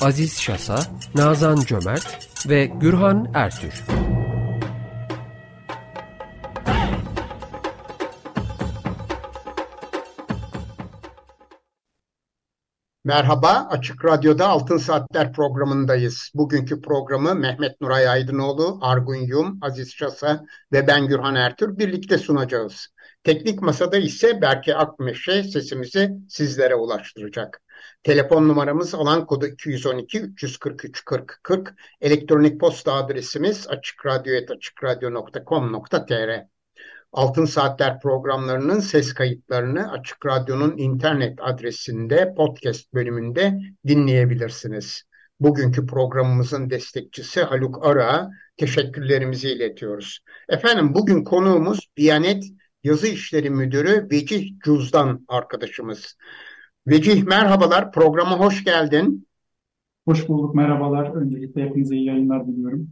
Aziz Şasa, Nazan Cömert ve Gürhan Ertür. Merhaba, Açık Radyo'da Altın Saatler programındayız. Bugünkü programı Mehmet Nuray Aydınoğlu, Argun Yum, Aziz Şasa ve ben Gürhan Ertür birlikte sunacağız. Teknik Masada ise Berke Akmeşe sesimizi sizlere ulaştıracak. Telefon numaramız alan kodu 212 343 40 40. Elektronik posta adresimiz açıkradyo.com.tr Altın Saatler programlarının ses kayıtlarını Açık Radyo'nun internet adresinde podcast bölümünde dinleyebilirsiniz. Bugünkü programımızın destekçisi Haluk Ara teşekkürlerimizi iletiyoruz. Efendim bugün konuğumuz Biyanet Yazı İşleri Müdürü Vecih Cuz'dan arkadaşımız. Vecih merhabalar, programa hoş geldin. Hoş bulduk, merhabalar. Öncelikle hepinize iyi yayınlar diliyorum.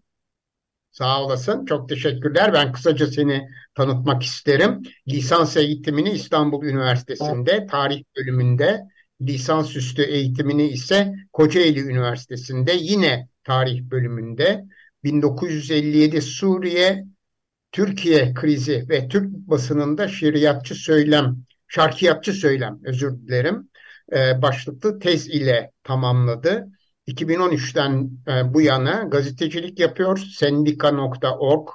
Sağ olasın, çok teşekkürler. Ben kısaca seni tanıtmak isterim. Lisans eğitimini İstanbul Üniversitesi'nde, evet. tarih bölümünde, lisansüstü eğitimini ise Kocaeli Üniversitesi'nde, yine tarih bölümünde 1957 Suriye Türkiye krizi ve Türk basınında şiiriyatçı söylem, şarkiyatçı söylem özür dilerim e, başlıklı tez ile tamamladı. 2013'ten e, bu yana gazetecilik yapıyor. Sendika.org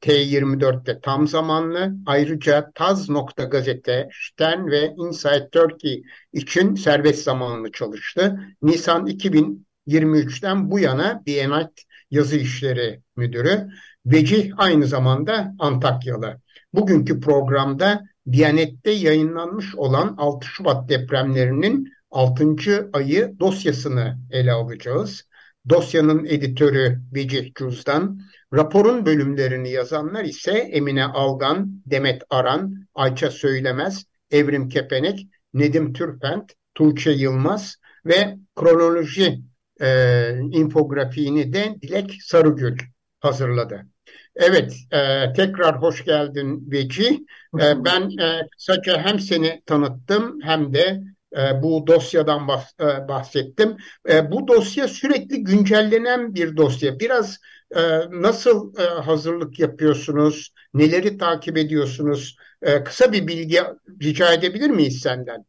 T24'te tam zamanlı. Ayrıca Taz.gazete, Stern ve Inside Turkey için serbest zamanlı çalıştı. Nisan 2023'ten bu yana Biennial Yazı İşleri Müdürü. Vecih aynı zamanda Antakyalı. Bugünkü programda Diyanet'te yayınlanmış olan 6 Şubat depremlerinin 6. ayı dosyasını ele alacağız. Dosyanın editörü Vecih Cuz'dan, raporun bölümlerini yazanlar ise Emine Algan, Demet Aran, Ayça Söylemez, Evrim Kepenek, Nedim Türpent, Tuğçe Yılmaz ve kronoloji e, infografiğini de Dilek Sarıgül hazırladı. Evet, e, tekrar hoş geldin Veci. E, ben e, kısaca hem seni tanıttım hem de e, bu dosyadan bahs e, bahsettim. E, bu dosya sürekli güncellenen bir dosya. Biraz e, nasıl e, hazırlık yapıyorsunuz, neleri takip ediyorsunuz? E, kısa bir bilgi rica edebilir miyiz senden?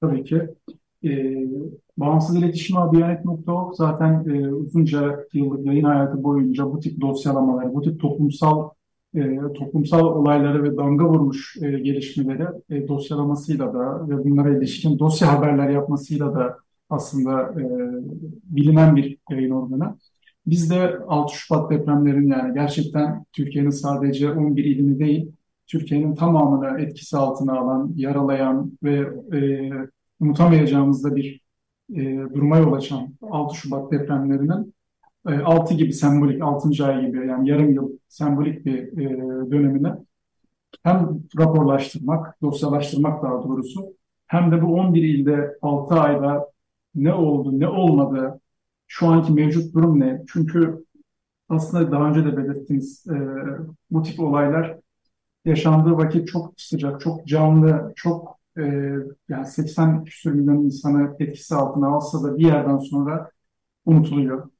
Tabii ki. E, Bağımsız İletişim Diyanet.org zaten e, uzunca yıllık yayın hayatı boyunca bu tip dosyalamaları, bu tip toplumsal e, toplumsal olayları ve damga vurmuş e, gelişmeleri e, dosyalamasıyla da ve bunlara ilişkin dosya haberler yapmasıyla da aslında e, bilinen bir yayın organı. Biz de 6 Şubat depremlerin yani gerçekten Türkiye'nin sadece 11 ilini değil, Türkiye'nin tamamını etkisi altına alan, yaralayan ve e, unutamayacağımız da bir e, duruma yol açan 6 Şubat depremlerinin e, 6 gibi sembolik, 6. ay gibi yani yarım yıl sembolik bir e, dönemine hem raporlaştırmak, dosyalaştırmak daha doğrusu hem de bu 11 ilde 6 ayda ne oldu, ne olmadı, şu anki mevcut durum ne? Çünkü aslında daha önce de belirttiğiniz e, bu tip olaylar yaşandığı vakit çok sıcak, çok canlı, çok e, yani 80 küsur milyon insanı etkisi altına alsa da bir yerden sonra unutuluyor.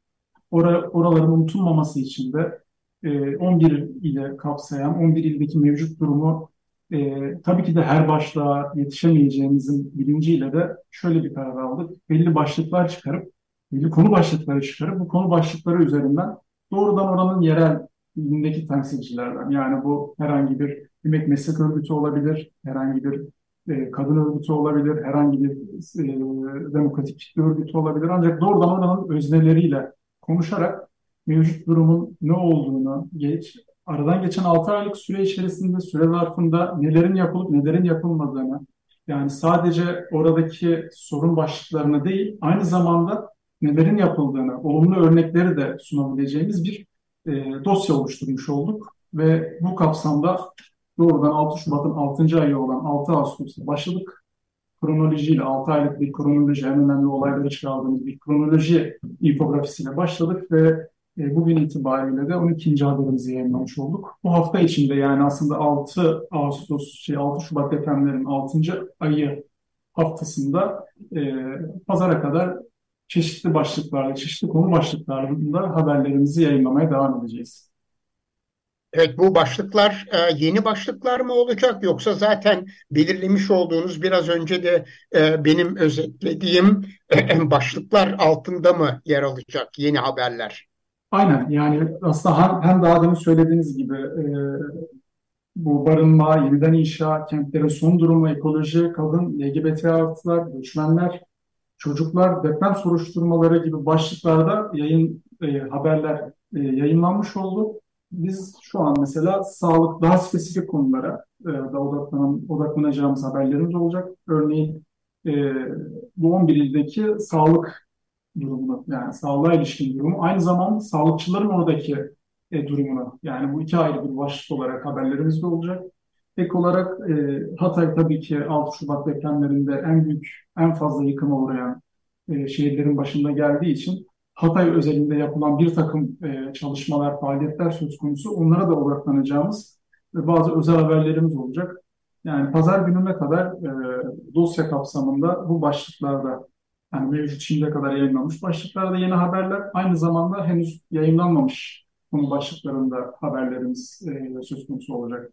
Ora, oraların unutulmaması için de e, 11 ile kapsayan 11 ildeki mevcut durumu e, tabii ki de her başlığa yetişemeyeceğimizin bilinciyle de şöyle bir karar aldık. Belli başlıklar çıkarıp, belli konu başlıkları çıkarıp bu konu başlıkları üzerinden doğrudan oranın yerel ilindeki temsilcilerden yani bu herhangi bir emek meslek örgütü olabilir, herhangi bir e, kadın örgütü olabilir, herhangi bir e, demokratik kitle örgütü olabilir. Ancak doğrudan oranın özneleriyle konuşarak mevcut durumun ne olduğunu, geç, aradan geçen 6 aylık süre içerisinde, süre zarfında nelerin yapılıp nelerin yapılmadığını, yani sadece oradaki sorun başlıklarını değil, aynı zamanda nelerin yapıldığını, olumlu örnekleri de sunabileceğimiz bir e, dosya oluşturmuş olduk. Ve bu kapsamda doğrudan 6 Şubat'ın 6. ayı olan 6 Ağustos'ta başladık. Kronolojiyle 6 aylık bir kronoloji, en önemli olayları çıkardığımız bir kronoloji infografisiyle başladık ve e, bugün itibariyle de 12. haberimizi yayınlamış olduk. Bu hafta içinde yani aslında 6 Ağustos, şey 6 Şubat depremlerin 6. ayı haftasında e, pazara kadar çeşitli başlıklarla, çeşitli konu başlıklarında haberlerimizi yayınlamaya devam edeceğiz. Evet bu başlıklar e, yeni başlıklar mı olacak yoksa zaten belirlemiş olduğunuz biraz önce de e, benim özetlediğim e, başlıklar altında mı yer alacak yeni haberler? Aynen yani aslında hem, daha demin söylediğiniz gibi bu barınma, yeniden inşa, kentlerin son durumu, ekoloji, kadın, LGBT artılar, göçmenler, çocuklar, deprem soruşturmaları gibi başlıklarda yayın haberler yayınlanmış oldu biz şu an mesela sağlık daha spesifik konulara e, da odaklanan, odaklanacağımız haberlerimiz olacak. Örneğin e, bu 11 ildeki sağlık durumu yani sağlığa ilişkin durumu aynı zamanda sağlıkçıların oradaki e, durumunu yani bu iki ayrı bir başlık olarak haberlerimiz de olacak. Ek olarak e, Hatay tabii ki 6 Şubat depremlerinde en büyük, en fazla yıkıma uğrayan e, şehirlerin başında geldiği için Hatay özelinde yapılan bir takım e, çalışmalar, faaliyetler söz konusu. Onlara da odaklanacağımız ve bazı özel haberlerimiz olacak. Yani pazar gününe kadar e, dosya kapsamında bu başlıklarda yani mevcut şimdiye kadar yayınlanmış başlıklarda yeni haberler aynı zamanda henüz yayınlanmamış konu başlıklarında haberlerimiz e, söz konusu olacak.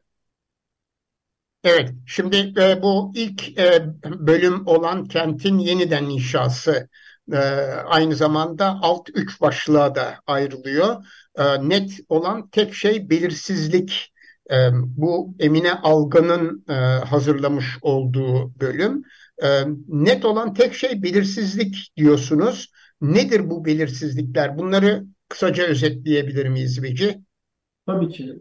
Evet, şimdi e, bu ilk e, bölüm olan kentin yeniden inşası e, aynı zamanda alt üç başlığa da ayrılıyor. E, net olan tek şey belirsizlik. E, bu Emine Algan'ın e, hazırlamış olduğu bölüm. E, net olan tek şey belirsizlik diyorsunuz. Nedir bu belirsizlikler? Bunları kısaca özetleyebilir miyiz Veci? Tabii ki.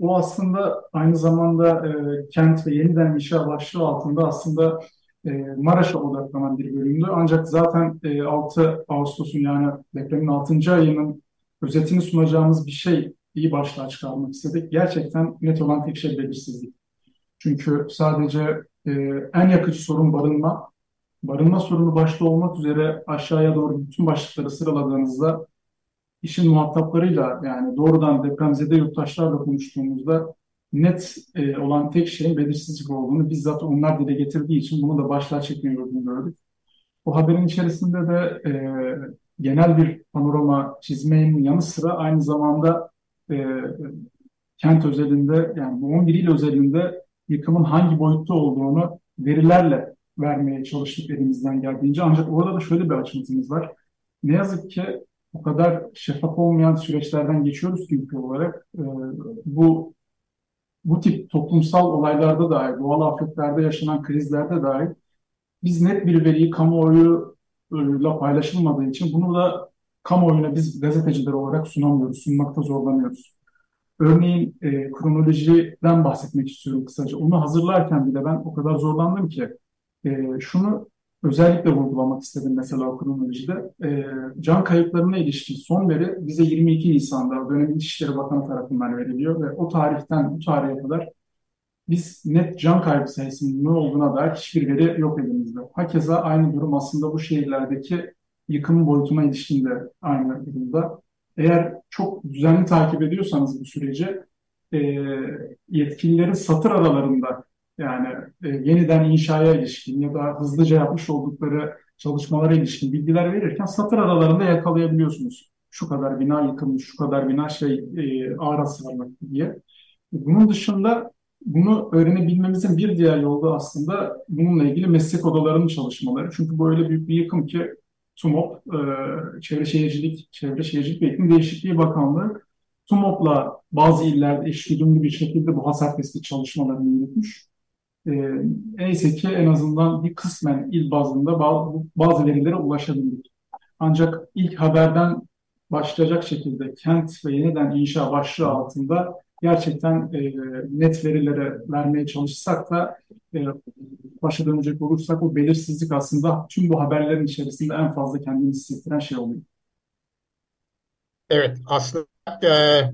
O aslında aynı zamanda e, kent ve yeniden inşa başlığı altında aslında e, Maraş'a odaklanan bir bölümdü. Ancak zaten 6 Ağustos'un yani depremin 6. ayının özetini sunacağımız bir şey iyi başlığa çıkarmak istedik. Gerçekten net olan tek şey belirsizlik. Çünkü sadece en yakıcı sorun barınma. Barınma sorunu başta olmak üzere aşağıya doğru bütün başlıkları sıraladığınızda işin muhataplarıyla yani doğrudan depremzede yurttaşlarla konuştuğumuzda net e, olan tek şeyin belirsizlik olduğunu bizzat onlar dile getirdiği için bunu da başlığa çekmeyi uygun gördük. Bu haberin içerisinde de e, genel bir panorama çizmenin yanı sıra aynı zamanda e, kent özelinde yani bu 11 il özelinde yıkımın hangi boyutta olduğunu verilerle vermeye çalıştık elimizden geldiğince. Ancak orada da şöyle bir açıntımız var. Ne yazık ki o kadar şeffaf olmayan süreçlerden geçiyoruz ki ülke olarak. E, bu bu tip toplumsal olaylarda dahi, doğal afetlerde yaşanan krizlerde dahi biz net bir veriyi kamuoyuyla paylaşılmadığı için bunu da kamuoyuna biz gazeteciler olarak sunamıyoruz, sunmakta zorlanıyoruz. Örneğin e, kronolojiden bahsetmek istiyorum kısaca. Onu hazırlarken bile ben o kadar zorlandım ki e, şunu özellikle vurgulamak istedim mesela o kronolojide. E, can kayıplarına ilişkin son veri bize 22 Nisan'da dönemin İçişleri Bakanı tarafından veriliyor ve o tarihten bu tarihe kadar biz net can kaybı sayısının ne olduğuna dair hiçbir veri yok elimizde. Hakeza aynı durum aslında bu şehirlerdeki yıkım boyutuna ilişkin de aynı durumda. Eğer çok düzenli takip ediyorsanız bu süreci e, yetkililerin satır aralarında yani e, yeniden inşaya ilişkin ya da hızlıca yapmış oldukları çalışmalara ilişkin bilgiler verirken satır aralarında yakalayabiliyorsunuz. Şu kadar bina yıkılmış, şu kadar bina şey e, ağır hasarlı diye. Bunun dışında bunu öğrenebilmemizin bir diğer yolu aslında bununla ilgili meslek odalarının çalışmaları. Çünkü böyle büyük bir yıkım ki TUMOP, e, Çevre Şehircilik, Çevre Şehircilik ve İklim Değişikliği Bakanlığı TUMOP'la bazı illerde eşgüdümlü bir şekilde bu hasar tespit çalışmalarını yürütmüş e, neyse ki en azından bir kısmen il bazında bazı, bazı verilere ulaşabildik. Ancak ilk haberden başlayacak şekilde kent ve yeniden inşa başlığı altında gerçekten e, net verilere vermeye çalışsak da e, başa dönecek olursak o belirsizlik aslında tüm bu haberlerin içerisinde en fazla kendini hissettiren şey oluyor. Evet, aslında e,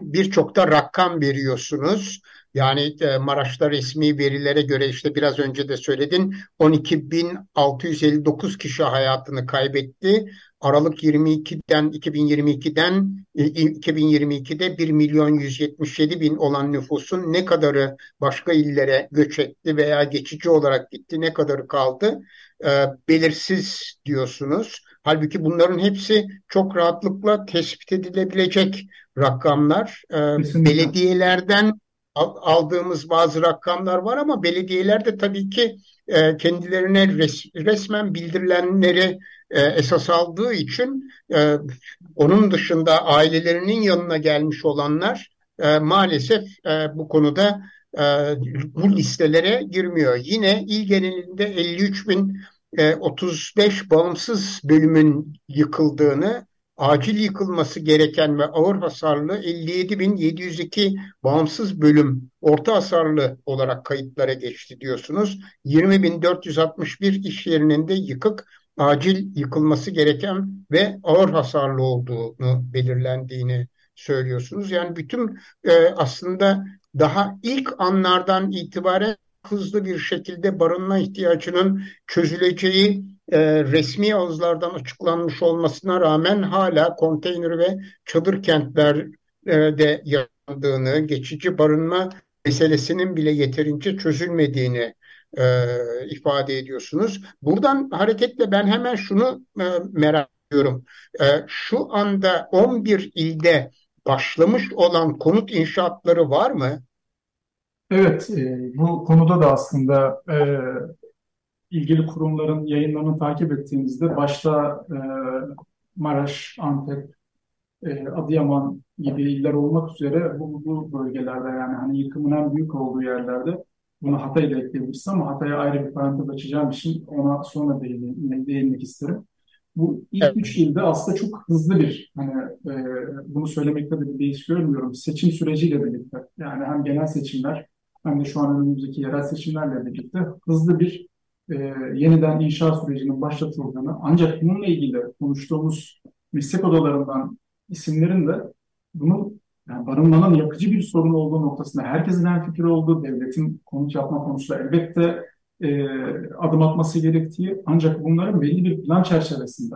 birçok da rakam veriyorsunuz. Yani e, Maraş'ta resmi verilere göre işte biraz önce de söyledin 12.659 kişi hayatını kaybetti. Aralık 22'den 2022'den 2022'de 1 milyon 177 bin olan nüfusun ne kadarı başka illere göç etti veya geçici olarak gitti ne kadarı kaldı e, belirsiz diyorsunuz. Halbuki bunların hepsi çok rahatlıkla tespit edilebilecek rakamlar. E, belediyelerden aldığımız bazı rakamlar var ama belediyeler de tabii ki e, kendilerine res, resmen bildirilenleri e, esas aldığı için e, onun dışında ailelerinin yanına gelmiş olanlar maalesef bu konuda bu listelere girmiyor. Yine il genelinde 53 bin 35 e, bağımsız bölümün yıkıldığını acil yıkılması gereken ve ağır hasarlı 57.702 bağımsız bölüm orta hasarlı olarak kayıtlara geçti diyorsunuz. 20.461 iş yerinin de yıkık, acil yıkılması gereken ve ağır hasarlı olduğunu belirlendiğini söylüyorsunuz. Yani bütün e, aslında daha ilk anlardan itibaren hızlı bir şekilde barınma ihtiyacının çözüleceği e, resmi ağızlardan açıklanmış olmasına rağmen hala konteyner ve çadır kentlerde yandığını, geçici barınma meselesinin bile yeterince çözülmediğini e, ifade ediyorsunuz. Buradan hareketle ben hemen şunu e, merak ediyorum. E, şu anda 11 ilde başlamış olan konut inşaatları var mı? Evet, e, bu konuda da aslında e, ilgili kurumların yayınlarını takip ettiğimizde başta e, Maraş, Antep, e, Adıyaman gibi iller olmak üzere bu, bu bölgelerde yani hani yıkımın en büyük olduğu yerlerde bunu Hatay'da ekleyebiliriz ama Hatay'a ayrı bir parantez açacağım için ona sonra değinmek, değinmek isterim. Bu ilk evet. üç ilde aslında çok hızlı bir, hani e, bunu söylemekte de bir beis görmüyorum, seçim süreciyle birlikte. Yani hem genel seçimler hem de şu an önümüzdeki yerel seçimlerle birlikte hızlı bir e, yeniden inşa sürecinin başlatıldığını ancak bununla ilgili konuştuğumuz meslek odalarından isimlerin de bunun yani barınmanın yakıcı bir sorun olduğu noktasında herkesin en fikir olduğu devletin konut yapma konusunda elbette e, adım atması gerektiği ancak bunların belli bir plan çerçevesinde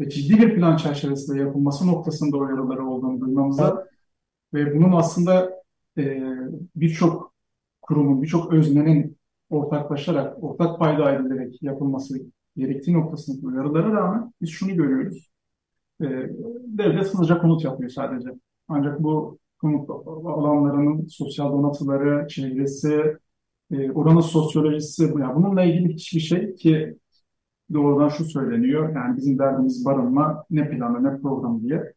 ve ciddi bir plan çerçevesinde yapılması noktasında uyarıları olduğunu duymamıza ve bunun aslında e, birçok kurumun, birçok öznenin ortaklaşarak, ortak payda edilerek yapılması gerektiği noktasındaki uyarılara rağmen biz şunu görüyoruz. E, devlet hızlıca konut yapıyor sadece. Ancak bu konut alanlarının sosyal donatıları, çevresi, e, oranın sosyolojisi, yani bununla ilgili hiçbir şey ki doğrudan şu söyleniyor. Yani bizim derdimiz barınma, ne planı ne program diye.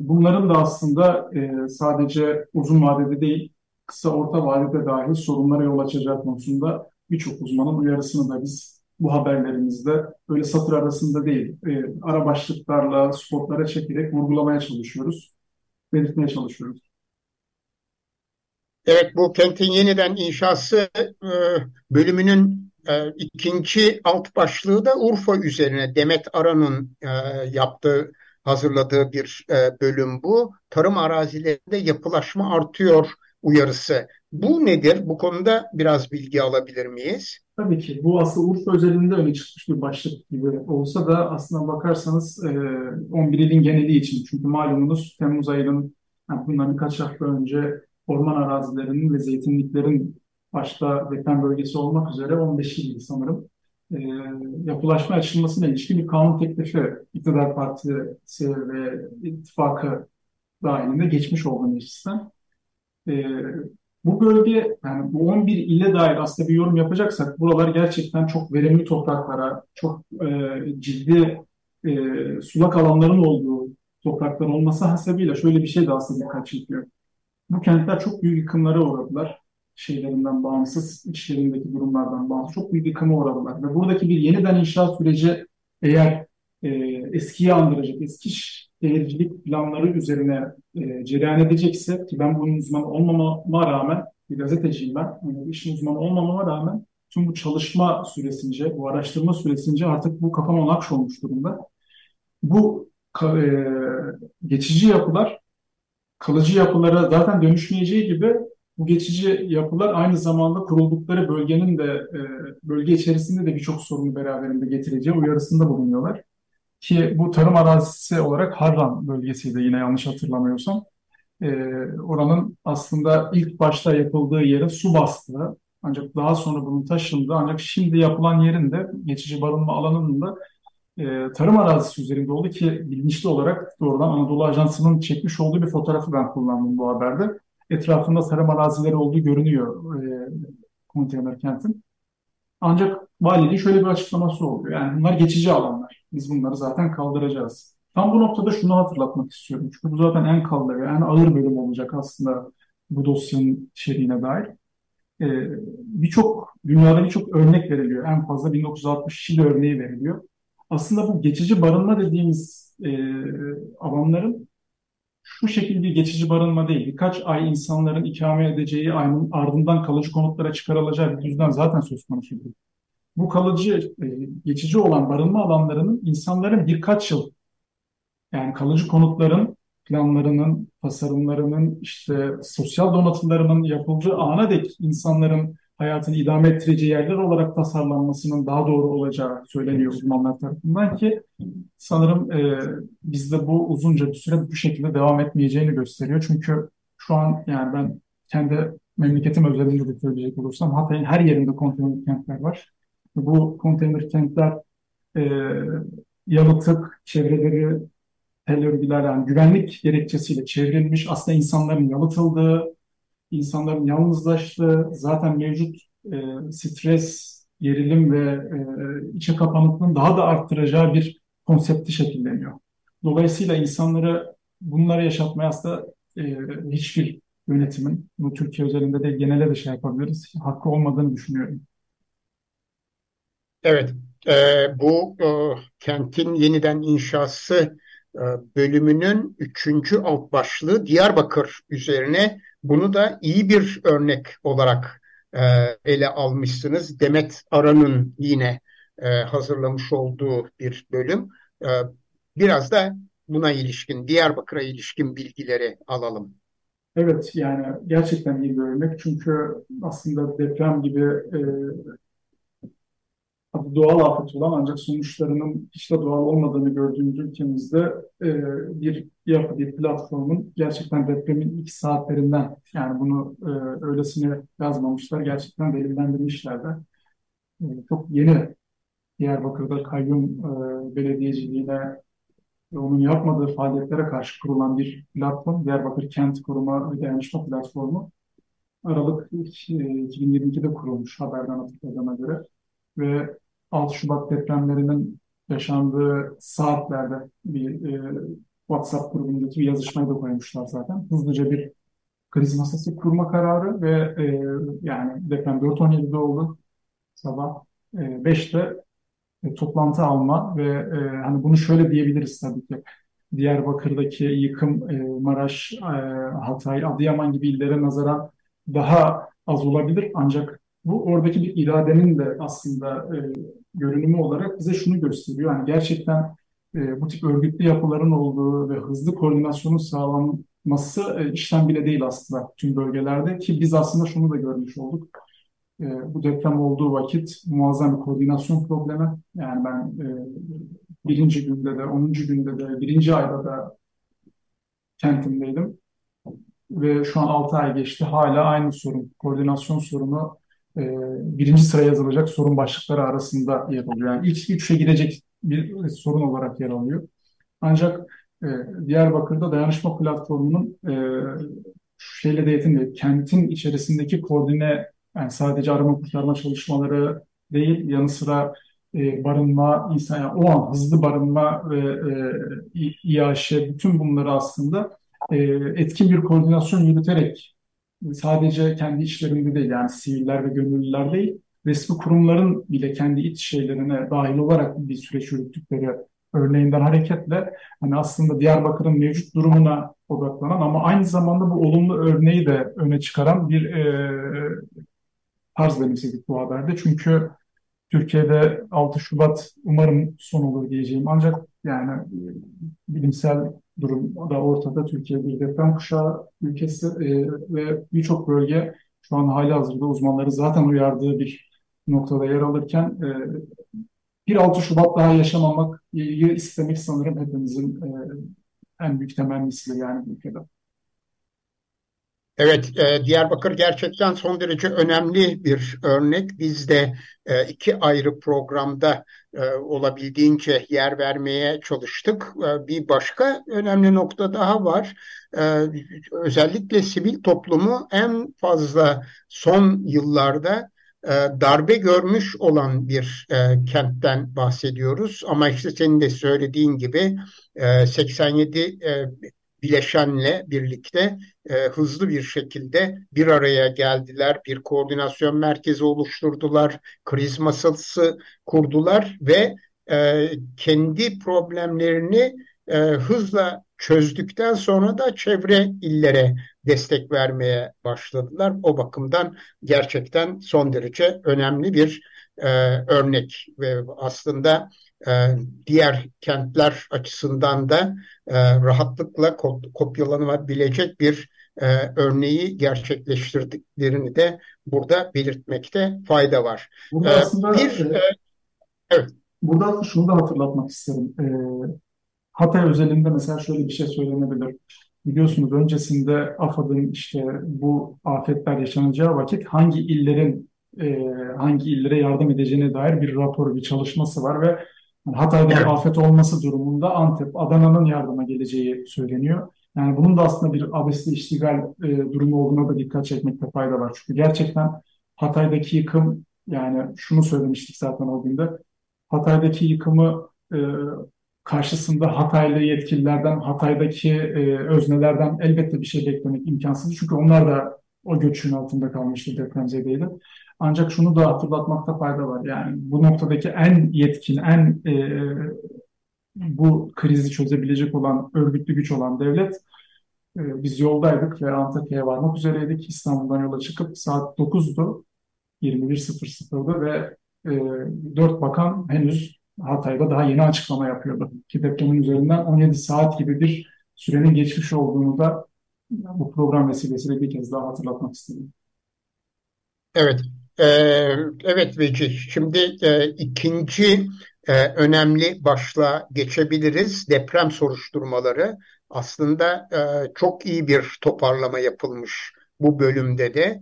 Bunların da aslında e, sadece uzun vadede değil, kısa orta vadede dahi sorunlara yol açacak konusunda birçok uzmanın uyarısını da biz bu haberlerimizde böyle satır arasında değil, e, ara başlıklarla, spotlara çekerek vurgulamaya çalışıyoruz, belirtmeye çalışıyoruz. Evet, bu kentin yeniden inşası e, bölümünün e, ikinci alt başlığı da Urfa üzerine Demet Aran'ın e, yaptığı, hazırladığı bir e, bölüm bu. Tarım arazilerinde yapılaşma artıyor uyarısı. Bu nedir? Bu konuda biraz bilgi alabilir miyiz? Tabii ki. Bu aslında Urfa özelinde öne çıkmış bir başlık gibi olsa da aslına bakarsanız 11 ilin geneli için. Çünkü malumunuz Temmuz ayının yani bundan birkaç hafta önce orman arazilerinin ve zeytinliklerin başta deprem bölgesi olmak üzere 15 il sanırım e, yapılaşma açılmasına ilişkin bir kanun teklifi iktidar partisi ve ittifakı dahilinde geçmiş oldu meclisten. E, bu bölge yani bu 11 ile dair aslında bir yorum yapacaksak buralar gerçekten çok verimli topraklara, çok e, ciddi e, sulak alanların olduğu topraklar olması hasebiyle şöyle bir şey de aslında dikkat çekiyor. Bu kentler çok büyük yıkımlara uğradılar. Şeylerinden bağımsız, içlerindeki durumlardan bağımsız çok büyük yıkıma uğradılar. Ve buradaki bir yeniden inşaat süreci eğer e, eskiyi andıracak, eski şehircilik planları üzerine e, cereyan edecekse ki ben bunun uzmanı olmama rağmen bir gazeteciyim ben. Yani işin uzmanı olmamama rağmen tüm bu çalışma süresince, bu araştırma süresince artık bu kafama nakş olmuş durumda. Bu e, geçici yapılar kalıcı yapılara zaten dönüşmeyeceği gibi bu geçici yapılar aynı zamanda kuruldukları bölgenin de e, bölge içerisinde de birçok sorunu beraberinde getireceği uyarısında bulunuyorlar. Ki bu tarım arazisi olarak Harran bölgesiydi yine yanlış hatırlamıyorsam. E, oranın aslında ilk başta yapıldığı yere su bastığı ancak daha sonra bunun taşındığı ancak şimdi yapılan yerin de geçici barınma alanının da e, tarım arazisi üzerinde oldu ki bilinçli olarak doğrudan Anadolu Ajansı'nın çekmiş olduğu bir fotoğrafı ben kullandım bu haberde. Etrafında tarım arazileri olduğu görünüyor e, konteyner kentin. Ancak valiliğin şöyle bir açıklaması oluyor. Yani bunlar geçici alanlar. Biz bunları zaten kaldıracağız. Tam bu noktada şunu hatırlatmak istiyorum. Çünkü bu zaten en kaldı ve en ağır bölüm olacak aslında bu dosyanın içeriğine dair. Ee, birçok, dünyada birçok örnek veriliyor. En fazla 1962 örneği veriliyor aslında bu geçici barınma dediğimiz e, alanların şu şekilde geçici barınma değil. Birkaç ay insanların ikame edeceği, ardından kalıcı konutlara çıkarılacağı bir düzden zaten söz konusu değil. Bu kalıcı, e, geçici olan barınma alanlarının insanların birkaç yıl, yani kalıcı konutların planlarının, tasarımlarının, işte sosyal donatılarının yapıldığı ana dek insanların hayatını idame ettireceği yerler olarak tasarlanmasının daha doğru olacağı söyleniyor uzmanlar tarafından ki sanırım e, bizde bu uzunca bir süre bu şekilde devam etmeyeceğini gösteriyor. Çünkü şu an yani ben kendi memleketim özelinde de söyleyecek olursam Hatay'ın her yerinde konteyner kentler var. Bu konteyner kentler e, yalıtık, çevreleri tel örgüler yani güvenlik gerekçesiyle çevrilmiş aslında insanların yalıtıldığı, insanların yalnızlaştığı, zaten mevcut e, stres, gerilim ve e, içe kapanıklığın daha da arttıracağı bir konsepti şekilleniyor. Dolayısıyla insanları bunları yaşatmaya aslında e, hiçbir yönetimin, bu Türkiye özelinde de genele de şey yapabiliriz, hakkı olmadığını düşünüyorum. Evet, e, bu e, kentin yeniden inşası e, bölümünün üçüncü alt başlığı Diyarbakır üzerine bunu da iyi bir örnek olarak e, ele almışsınız. Demet Aran'ın yine e, hazırlamış olduğu bir bölüm. E, biraz da buna ilişkin, Diyarbakır'a ilişkin bilgileri alalım. Evet yani gerçekten iyi bir örnek çünkü aslında deprem gibi e, doğal afet olan ancak sonuçlarının hiç de doğal olmadığını gördüğümüz ülkemizde e, bir yapı, bir platformun gerçekten depremin ilk saatlerinden yani bunu e, öylesine yazmamışlar, gerçekten delillendirmişler de. E, çok yeni Diyarbakır'da kayyum e, belediyeciliğine ve onun yapmadığı faaliyetlere karşı kurulan bir platform, Diyarbakır Kent Koruma ve Dayanışma Platformu. Aralık 2022'de e, kurulmuş haberden hatırladığıma göre ve 6 Şubat depremlerinin yaşandığı saatlerde bir e, WhatsApp grubundaki bir yazışmayı da koymuşlar zaten. Hızlıca bir kriz masası kurma kararı ve e, yani deprem 4.17'de oldu sabah e, 5'te e, toplantı alma ve e, hani bunu şöyle diyebiliriz tabii ki. Diyarbakır'daki yıkım e, Maraş, e, Hatay, Adıyaman gibi illere nazaran daha az olabilir ancak bu oradaki bir iradenin de aslında e, görünümü olarak bize şunu gösteriyor. Yani gerçekten e, bu tip örgütlü yapıların olduğu ve hızlı koordinasyonun sağlanması e, işten bile değil aslında tüm bölgelerde ki biz aslında şunu da görmüş olduk. E, bu deprem olduğu vakit muazzam bir koordinasyon problemi. Yani ben e, birinci günde de, onuncu günde de, birinci ayda da kentimdeydim. Ve şu an altı ay geçti. Hala aynı sorun, koordinasyon sorunu e, birinci sıraya yazılacak sorun başlıkları arasında yer alıyor. Yani ilk üçe girecek bir sorun olarak yer alıyor. Ancak e, Diyarbakır'da dayanışma platformunun e, şeyle de yetinmiyor. Kentin içerisindeki koordine yani sadece arama kurtarma çalışmaları değil yanı sıra e, barınma, insan yani o an hızlı barınma ve e, İAŞ bütün bunları aslında e, etkin bir koordinasyon yürüterek sadece kendi içlerinde değil yani siviller ve gönüllüler değil resmi kurumların bile kendi iç şeylerine dahil olarak bir süreç yürüttükleri örneğinden hareketle hani aslında Diyarbakır'ın mevcut durumuna odaklanan ama aynı zamanda bu olumlu örneği de öne çıkaran bir e, tarz benimsedik bu haberde. Çünkü Türkiye'de 6 Şubat umarım son olur diyeceğim. Ancak yani e, bilimsel durum da ortada. Türkiye bir deprem kuşağı ülkesi e, ve birçok bölge şu an hali hazırda uzmanları zaten uyardığı bir noktada yer alırken e, bir 6 Şubat daha yaşamamak istemek sanırım hepimizin e, en büyük temennisidir yani bu ülkede. Evet, e, Diyarbakır gerçekten son derece önemli bir örnek. Biz de e, iki ayrı programda e, olabildiğince yer vermeye çalıştık. E, bir başka önemli nokta daha var. E, özellikle sivil toplumu en fazla son yıllarda e, darbe görmüş olan bir e, kentten bahsediyoruz. Ama işte senin de söylediğin gibi e, 87 e, bileşenle birlikte e, hızlı bir şekilde bir araya geldiler. Bir koordinasyon merkezi oluşturdular, kriz masası kurdular ve e, kendi problemlerini e, hızla çözdükten sonra da çevre illere destek vermeye başladılar. O bakımdan gerçekten son derece önemli bir e, örnek ve aslında diğer kentler açısından da e, rahatlıkla kopyalanabilecek bir e, örneği gerçekleştirdiklerini de burada belirtmekte fayda var. Burada aslında bir, e, evet. Burada şunu da hatırlatmak isterim. E, Hatay özelinde mesela şöyle bir şey söylenebilir. Biliyorsunuz öncesinde AFAD'ın işte bu afetler yaşanacağı vakit hangi illerin e, hangi illere yardım edeceğine dair bir rapor, bir çalışması var ve Hatay'da bir afet olması durumunda Antep, Adana'nın yardıma geleceği söyleniyor. Yani bunun da aslında bir abesli iştigal e, durumu olduğuna da dikkat çekmekte fayda var. Çünkü gerçekten Hatay'daki yıkım yani şunu söylemiştik zaten o günde. Hatay'daki yıkımı e, karşısında Hataylı yetkililerden, Hatay'daki e, öznelerden elbette bir şey beklemek imkansız. Çünkü onlar da o göçün altında kalmıştı depremzedeydi. Ancak şunu da hatırlatmakta fayda var. Yani bu noktadaki en yetkin, en e, bu krizi çözebilecek olan, örgütlü güç olan devlet e, biz yoldaydık ve Antakya'ya varmak üzereydik. İstanbul'dan yola çıkıp saat 9'du, 21.00'dı ve e, 4 bakan henüz Hatay'da daha yeni açıklama yapıyordu. Ki depremin üzerinden 17 saat gibi bir sürenin geçmiş olduğunu da bu program vesilesiyle bir kez daha hatırlatmak istedim. Evet, ee, evet Veci. Şimdi e, ikinci e, önemli başlığa geçebiliriz. Deprem soruşturmaları. Aslında e, çok iyi bir toparlama yapılmış bu bölümde de.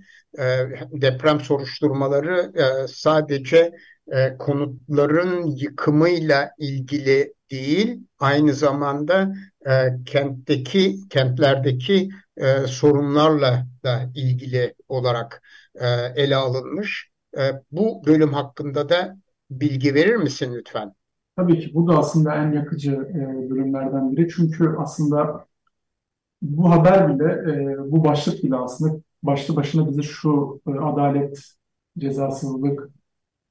Deprem soruşturmaları sadece konutların yıkımıyla ilgili değil, aynı zamanda kentteki kentlerdeki sorunlarla da ilgili olarak e, ele alınmış. E, bu bölüm hakkında da bilgi verir misin lütfen? Tabii ki bu da aslında en yakıcı e, bölümlerden biri. Çünkü aslında bu haber bile, bu başlık bile aslında başlı başına bize şu adalet, cezasızlık,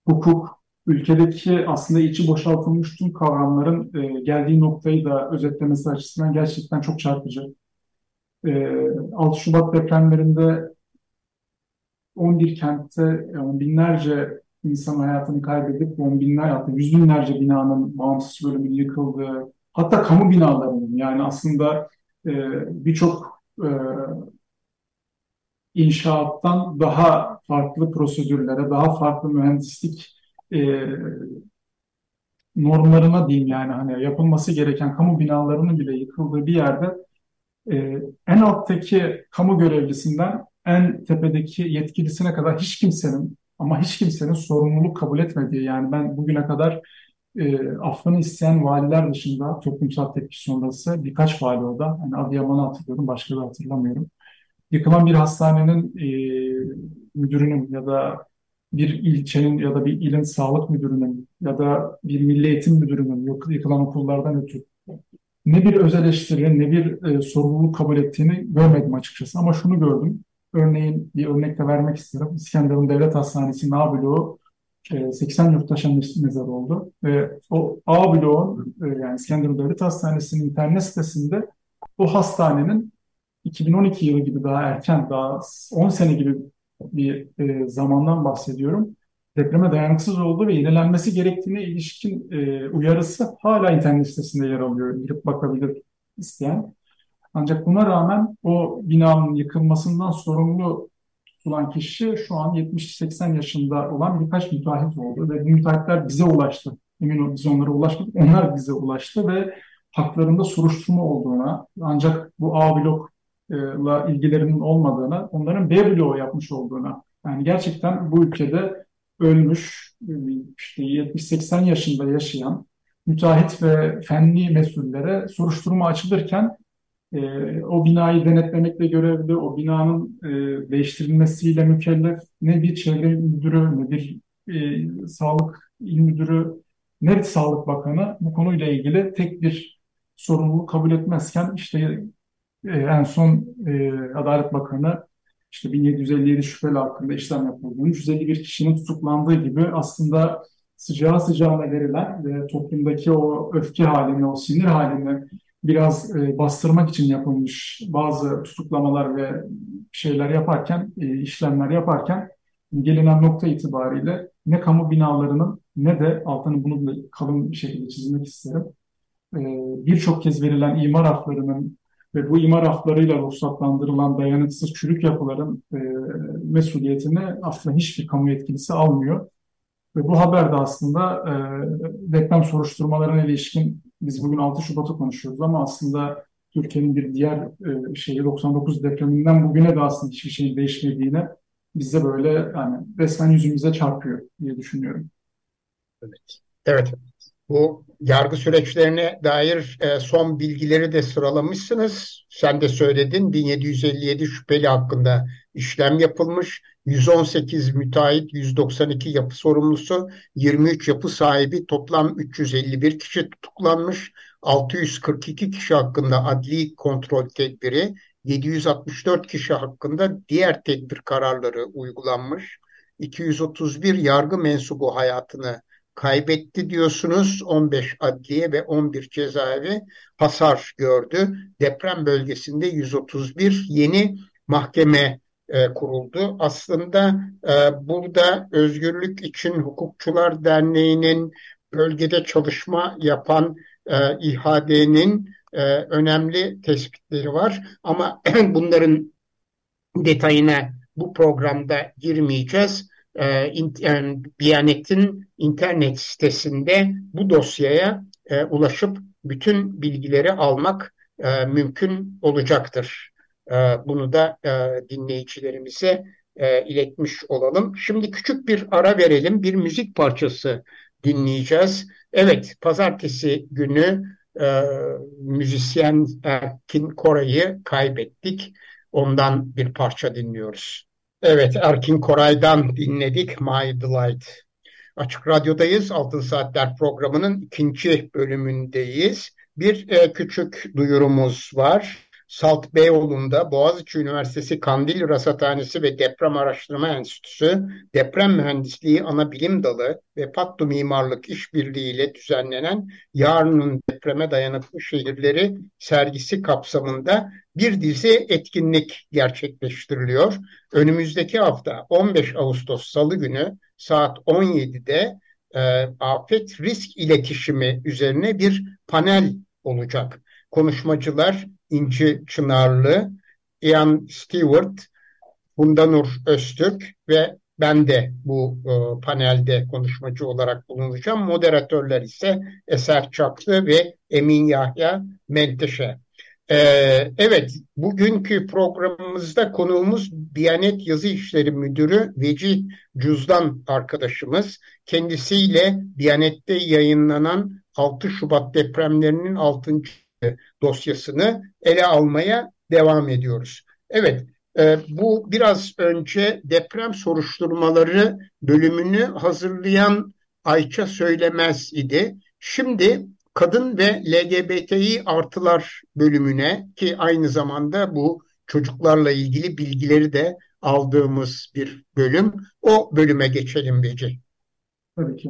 hukuk, ülkedeki aslında içi boşaltılmış tüm kavramların geldiği noktayı da özetlemesi açısından gerçekten çok çarpıcı. E, 6 Şubat depremlerinde 11 kentte on binlerce insan hayatını kaybedip on binler hatta yüz binlerce binanın bağımsız bölümü yıkıldı. Hatta kamu binalarının yani aslında e, birçok e, inşaattan daha farklı prosedürlere, daha farklı mühendislik e, normlarına diyeyim yani hani yapılması gereken kamu binalarının bile yıkıldığı bir yerde e, en alttaki kamu görevlisinden en tepedeki yetkilisine kadar hiç kimsenin ama hiç kimsenin sorumluluk kabul etmediği yani ben bugüne kadar e, affını isteyen valiler dışında toplumsal tepki sonrası birkaç vali o. Yani Adıyaman'ı hatırlıyorum, başka da hatırlamıyorum. Yıkılan bir hastanenin e, müdürünün ya da bir ilçenin ya da bir ilin sağlık müdürünün ya da bir milli eğitim müdürünün yıkılan okullardan ötürü ne bir öz ne bir e, sorumluluk kabul ettiğini görmedim açıkçası. Ama şunu gördüm. Örneğin bir örnek de vermek isterim. İskenderun Devlet Hastanesi A bloğu 80 yurttaşa mezar oldu. Ve o A bloğun yani İskenderun Devlet Hastanesi'nin internet sitesinde o hastanenin 2012 yılı gibi daha erken, daha 10 sene gibi bir zamandan bahsediyorum depreme dayanıksız olduğu ve yenilenmesi gerektiğine ilişkin e, uyarısı hala internet sitesinde yer alıyor. Girip bakabilir isteyen. Ancak buna rağmen o binanın yıkılmasından sorumlu tutulan kişi şu an 70-80 yaşında olan birkaç müteahhit oldu ve müteahhitler bize ulaştı. Emin olun biz onlara ulaşmadık, onlar bize ulaştı ve haklarında soruşturma olduğuna ancak bu A blokla ilgilerinin olmadığına, onların B bloğu yapmış olduğuna yani gerçekten bu ülkede ölmüş, işte 70-80 yaşında yaşayan müteahhit ve fenli mesullere soruşturma açılırken e, o binayı denetlemekle görevli, o binanın e, değiştirilmesiyle mükellef ne bir çevre müdürü, ne bir e, sağlık il müdürü, ne bir sağlık bakanı bu konuyla ilgili tek bir sorumluluğu kabul etmezken işte e, en son e, Adalet Bakanı işte 1757 şüpheli hakkında işlem yapıldı. 351 kişinin tutuklandığı gibi aslında sıcağı sıcağına verilen ve toplumdaki o öfke halini, o sinir halini biraz e, bastırmak için yapılmış bazı tutuklamalar ve şeyler yaparken, e, işlemler yaparken gelinen nokta itibariyle ne kamu binalarının ne de altını bunu da kalın bir şekilde çizmek isterim. E, Birçok kez verilen imar haklarının ve bu imar aflarıyla ruhsatlandırılan dayanıksız çürük yapıların e, mesuliyetini aslında hiçbir kamu yetkilisi almıyor. Ve bu haber de aslında e, deprem soruşturmalarına ilişkin biz bugün 6 Şubat'ı konuşuyoruz ama aslında Türkiye'nin bir diğer e, şeyi 99 depreminden bugüne de aslında hiçbir şeyin değişmediğine bize böyle yani resmen yüzümüze çarpıyor diye düşünüyorum. Evet. Evet. Bu yargı süreçlerine dair e, son bilgileri de sıralamışsınız. Sen de söyledin 1757 şüpheli hakkında işlem yapılmış. 118 müteahhit, 192 yapı sorumlusu, 23 yapı sahibi toplam 351 kişi tutuklanmış. 642 kişi hakkında adli kontrol tedbiri, 764 kişi hakkında diğer tedbir kararları uygulanmış. 231 yargı mensubu hayatını kaybetti diyorsunuz. 15 adliye ve 11 cezaevi hasar gördü. Deprem bölgesinde 131 yeni mahkeme e, kuruldu. Aslında e, burada Özgürlük İçin Hukukçular Derneği'nin bölgede çalışma yapan e, İHA'de'nin e, önemli tespitleri var. Ama bunların detayına bu programda girmeyeceğiz e, in, Biyanet'in internet sitesinde bu dosyaya e, ulaşıp bütün bilgileri almak e, mümkün olacaktır. E, bunu da e, dinleyicilerimize e, iletmiş olalım. Şimdi küçük bir ara verelim. Bir müzik parçası dinleyeceğiz. Evet, pazartesi günü e, müzisyen Erkin Koray'ı kaybettik. Ondan bir parça dinliyoruz. Evet, Erkin Koray'dan dinledik My Delight. Açık Radyo'dayız. Altın Saatler programının ikinci bölümündeyiz. Bir e, küçük duyurumuz var. Salt Beyoğlu'nda Boğaziçi Üniversitesi Kandil Rasathanesi ve Deprem Araştırma Enstitüsü Deprem Mühendisliği Ana Bilim Dalı ve Pattu Mimarlık İşbirliği ile düzenlenen Yarının Depreme Dayanıklı Şehirleri sergisi kapsamında bir dizi etkinlik gerçekleştiriliyor. Önümüzdeki hafta 15 Ağustos Salı günü saat 17'de e, afet risk iletişimi üzerine bir panel olacak. Konuşmacılar İnci Çınarlı, Ian Stewart, Hundanur Öztürk ve ben de bu e, panelde konuşmacı olarak bulunacağım. Moderatörler ise Eser Çaklı ve Emin Yahya Menteşe. Ee, evet, bugünkü programımızda konuğumuz Diyanet Yazı İşleri Müdürü Veci Cüzdan arkadaşımız. Kendisiyle Diyanet'te yayınlanan 6 Şubat depremlerinin 6 dosyasını ele almaya devam ediyoruz. Evet, e, bu biraz önce deprem soruşturmaları bölümünü hazırlayan Ayça Söylemez idi. Şimdi kadın ve LGBTİ artılar bölümüne ki aynı zamanda bu çocuklarla ilgili bilgileri de aldığımız bir bölüm. O bölüme geçelim Beci. Tabii ki.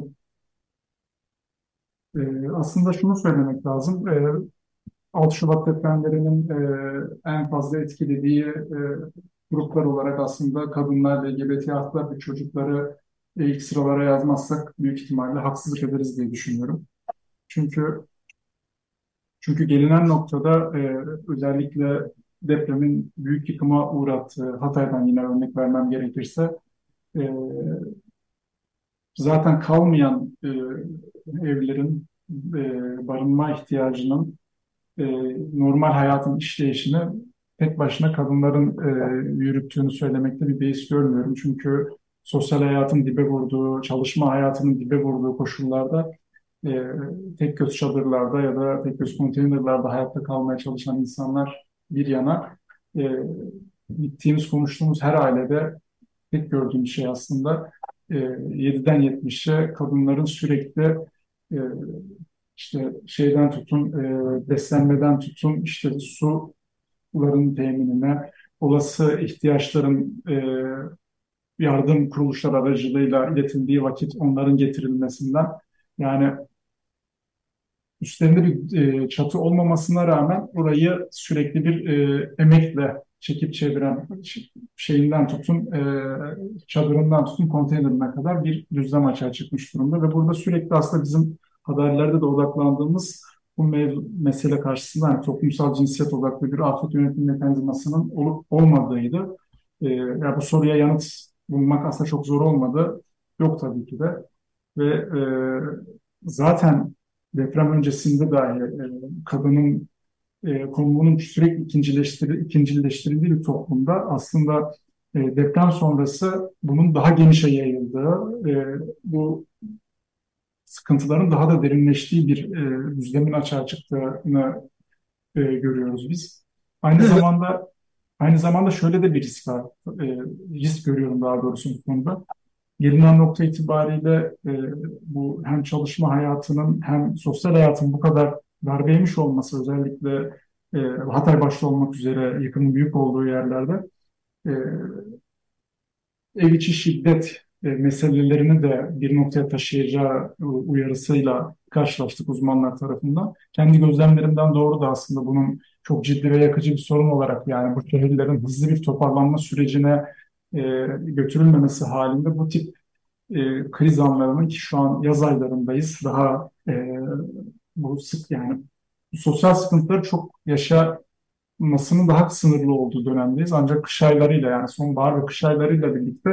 Ee, aslında şunu söylemek lazım. Ee, 6 Şubat depremlerinin e, en fazla etkilediği e, gruplar olarak aslında kadınlar, LGBT artılar ve çocukları e, ilk sıralara yazmazsak büyük ihtimalle haksızlık ederiz diye düşünüyorum. Çünkü çünkü gelinen noktada e, özellikle depremin büyük yıkıma uğrattığı Hatay'dan yine örnek vermem gerekirse e, zaten kalmayan e, evlerin e, barınma ihtiyacının e, normal hayatın işleyişini tek başına kadınların e, yürüttüğünü söylemekte bir beis görmüyorum. Çünkü sosyal hayatın dibe vurduğu, çalışma hayatının dibe vurduğu koşullarda e, tek göz çadırlarda ya da tek göz konteynerlarda hayatta kalmaya çalışan insanlar bir yana e, gittiğimiz, konuştuğumuz her ailede tek gördüğümüz şey aslında e, 7'den 70'e kadınların sürekli e, işte şeyden tutun, e, beslenmeden tutun, işte suların teminine, olası ihtiyaçların e, yardım kuruluşlar aracılığıyla iletildiği vakit onların getirilmesinden yani üstlerinde bir e, çatı olmamasına rağmen orayı sürekli bir e, emekle çekip çeviren şeyinden tutun, e, çadırından tutun konteynerine kadar bir düzlem açığa çıkmış durumda ve burada sürekli aslında bizim haberlerde de odaklandığımız bu mesele karşısında yani toplumsal cinsiyet odaklı bir afet yönetim mekanizmasının olup olmadığıydı. E, yani bu soruya yanıt bulmak aslında çok zor olmadı. Yok tabii ki de. Ve e, zaten deprem öncesinde dahi e, kadının e, konumunun sürekli ikincileştirildiği, ikincileştirildiği bir toplumda aslında e, deprem sonrası bunun daha genişe yayıldığı, e, bu sıkıntıların daha da derinleştiği bir e, düzlemin açığa çıktığını e, görüyoruz biz. Aynı zamanda aynı zamanda şöyle de bir risk var, e, risk görüyorum daha doğrusu bu konuda. Gelinen nokta itibariyle e, bu hem çalışma hayatının hem sosyal hayatın bu kadar darbe yemiş olması özellikle e, Hatay başta olmak üzere yıkımın büyük olduğu yerlerde e, ev içi şiddet e, meselelerini de bir noktaya taşıyacağı uyarısıyla karşılaştık uzmanlar tarafından. Kendi gözlemlerimden doğru da aslında bunun çok ciddi ve yakıcı bir sorun olarak yani bu şehirlerin hızlı bir toparlanma sürecine e, götürülmemesi halinde bu tip e, kriz anlarının ki şu an yaz aylarındayız daha e, bu sık yani sosyal sıkıntıları çok yaşamasının daha sınırlı olduğu dönemdeyiz. Ancak kış aylarıyla yani sonbahar ve kış aylarıyla birlikte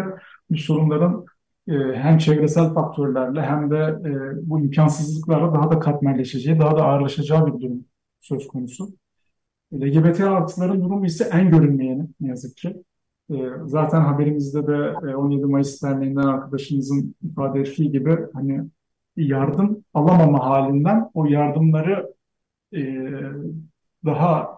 bu sorunların e, hem çevresel faktörlerle hem de e, bu imkansızlıklarla daha da katmerleşeceği, daha da ağırlaşacağı bir durum söz konusu. LGBT artıların durumu ise en görünmeyeni ne yazık ki. E, zaten haberimizde de 17 Mayıs Derneği'nden arkadaşımızın ifade ettiği gibi hani yardım alamama halinden o yardımları daha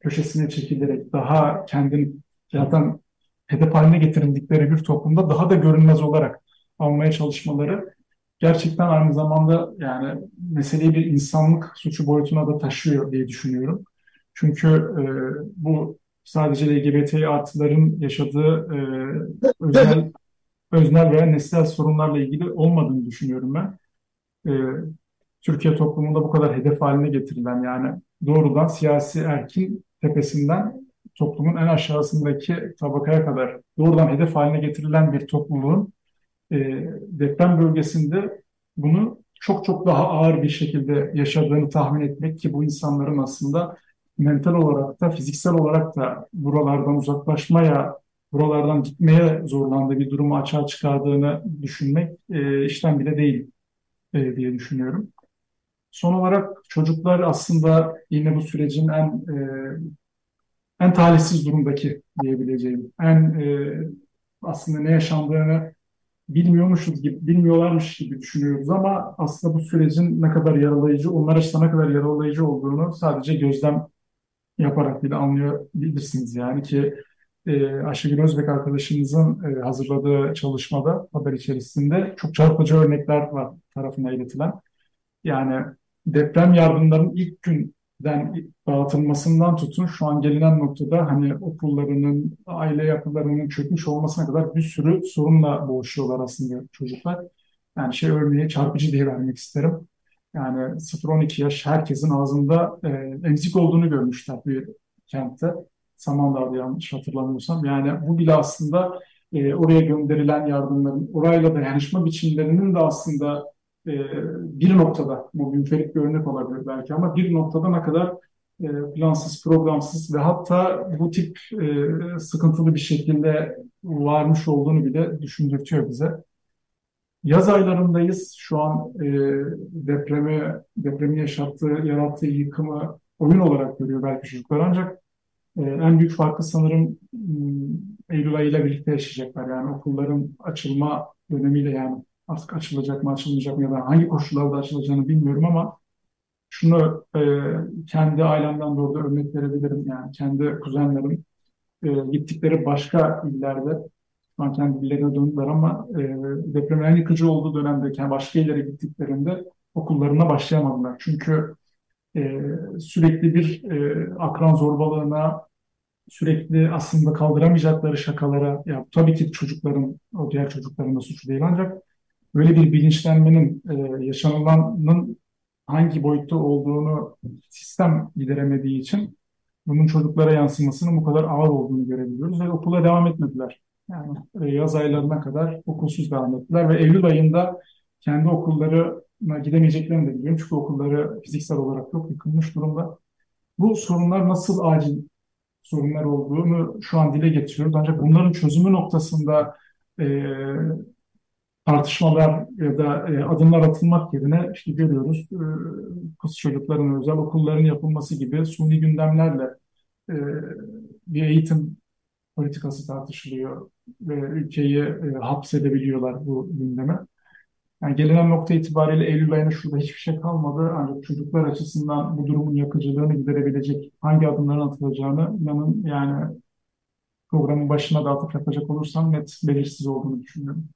köşesine çekilerek, daha kendini zaten hedef haline getirildikleri bir toplumda daha da görünmez olarak almaya çalışmaları gerçekten aynı zamanda yani meseleyi bir insanlık suçu boyutuna da taşıyor diye düşünüyorum. Çünkü e, bu sadece LGBT artıların yaşadığı e, özel, öznel veya nesnel sorunlarla ilgili olmadığını düşünüyorum ben. E, Türkiye toplumunda bu kadar hedef haline getirilen yani doğrudan siyasi erkin tepesinden toplumun en aşağısındaki tabakaya kadar doğrudan hedef haline getirilen bir topluluğun e, deprem bölgesinde bunu çok çok daha ağır bir şekilde yaşadığını tahmin etmek ki bu insanların aslında mental olarak da fiziksel olarak da buralardan uzaklaşmaya, buralardan gitmeye zorlandığı bir durumu açığa çıkardığını düşünmek e, işten bile değil e, diye düşünüyorum. Son olarak çocuklar aslında yine bu sürecin en e, en talihsiz durumdaki diyebileceğim, en e, aslında ne yaşandığını bilmiyormuşuz gibi, bilmiyorlarmış gibi düşünüyoruz ama aslında bu sürecin ne kadar yaralayıcı, onlar açısından ne kadar yaralayıcı olduğunu sadece gözlem yaparak bile anlayabilirsiniz. Yani ki e, Ayşegül Özbek arkadaşımızın e, hazırladığı çalışmada haber içerisinde çok çarpıcı örnekler var tarafına iletilen. Yani deprem yardımlarının ilk gün den dağıtılmasından tutun şu an gelinen noktada hani okullarının, aile yapılarının çökmüş olmasına kadar bir sürü sorunla boğuşuyorlar aslında çocuklar. Yani şey örneği çarpıcı diye vermek isterim. Yani 0-12 yaş herkesin ağzında e, emzik olduğunu görmüşler bir kentte. Samandağ'da yanlış hatırlamıyorsam. Yani bu bile aslında e, oraya gönderilen yardımların, orayla dayanışma biçimlerinin de aslında e, bir noktada, bu münferit bir örnek olabilir belki ama bir noktada ne kadar e, plansız, programsız ve hatta bu tip e, sıkıntılı bir şekilde varmış olduğunu bile düşündürtüyor bize. Yaz aylarındayız. Şu an e, depremi, depremi yaşattığı, yarattığı yıkımı oyun olarak görüyor belki çocuklar ancak e, en büyük farkı sanırım hmm, Eylül ayıyla birlikte yaşayacaklar. Yani okulların açılma dönemiyle yani artık açılacak mı açılmayacak mı ya da hangi koşullarda açılacağını bilmiyorum ama şunu e, kendi ailemden de orada örnek verebilirim. Yani kendi kuzenlerim e, gittikleri başka illerde şu kendi illerine döndüler ama e, depremin en yıkıcı olduğu dönemde başka illere gittiklerinde okullarına başlayamadılar. Çünkü e, sürekli bir e, akran zorbalığına, sürekli aslında kaldıramayacakları şakalara, ya tabii ki çocukların, o diğer çocukların da suçu değil ancak böyle bir bilinçlenmenin, e, yaşanılanın hangi boyutta olduğunu sistem gideremediği için bunun çocuklara yansımasının bu kadar ağır olduğunu görebiliyoruz ve okula devam etmediler. Yani e, yaz aylarına kadar okulsuz devam ettiler ve Eylül ayında kendi okullarına gidemeyeceklerini de biliyorum. Çünkü okulları fiziksel olarak çok yıkılmış durumda. Bu sorunlar nasıl acil sorunlar olduğunu şu an dile getiriyoruz. Ancak bunların çözümü noktasında e, tartışmalar ya da e, adımlar atılmak yerine işte görüyoruz e, kız çocukların özel okulların yapılması gibi suni gündemlerle e, bir eğitim politikası tartışılıyor ve ülkeyi e, hapsedebiliyorlar bu gündeme. Yani gelinen nokta itibariyle Eylül ayına şurada hiçbir şey kalmadı. Ancak çocuklar açısından bu durumun yakıcılığını giderebilecek hangi adımların atılacağını inanın yani programın başına da atıp yapacak olursam net belirsiz olduğunu düşünüyorum.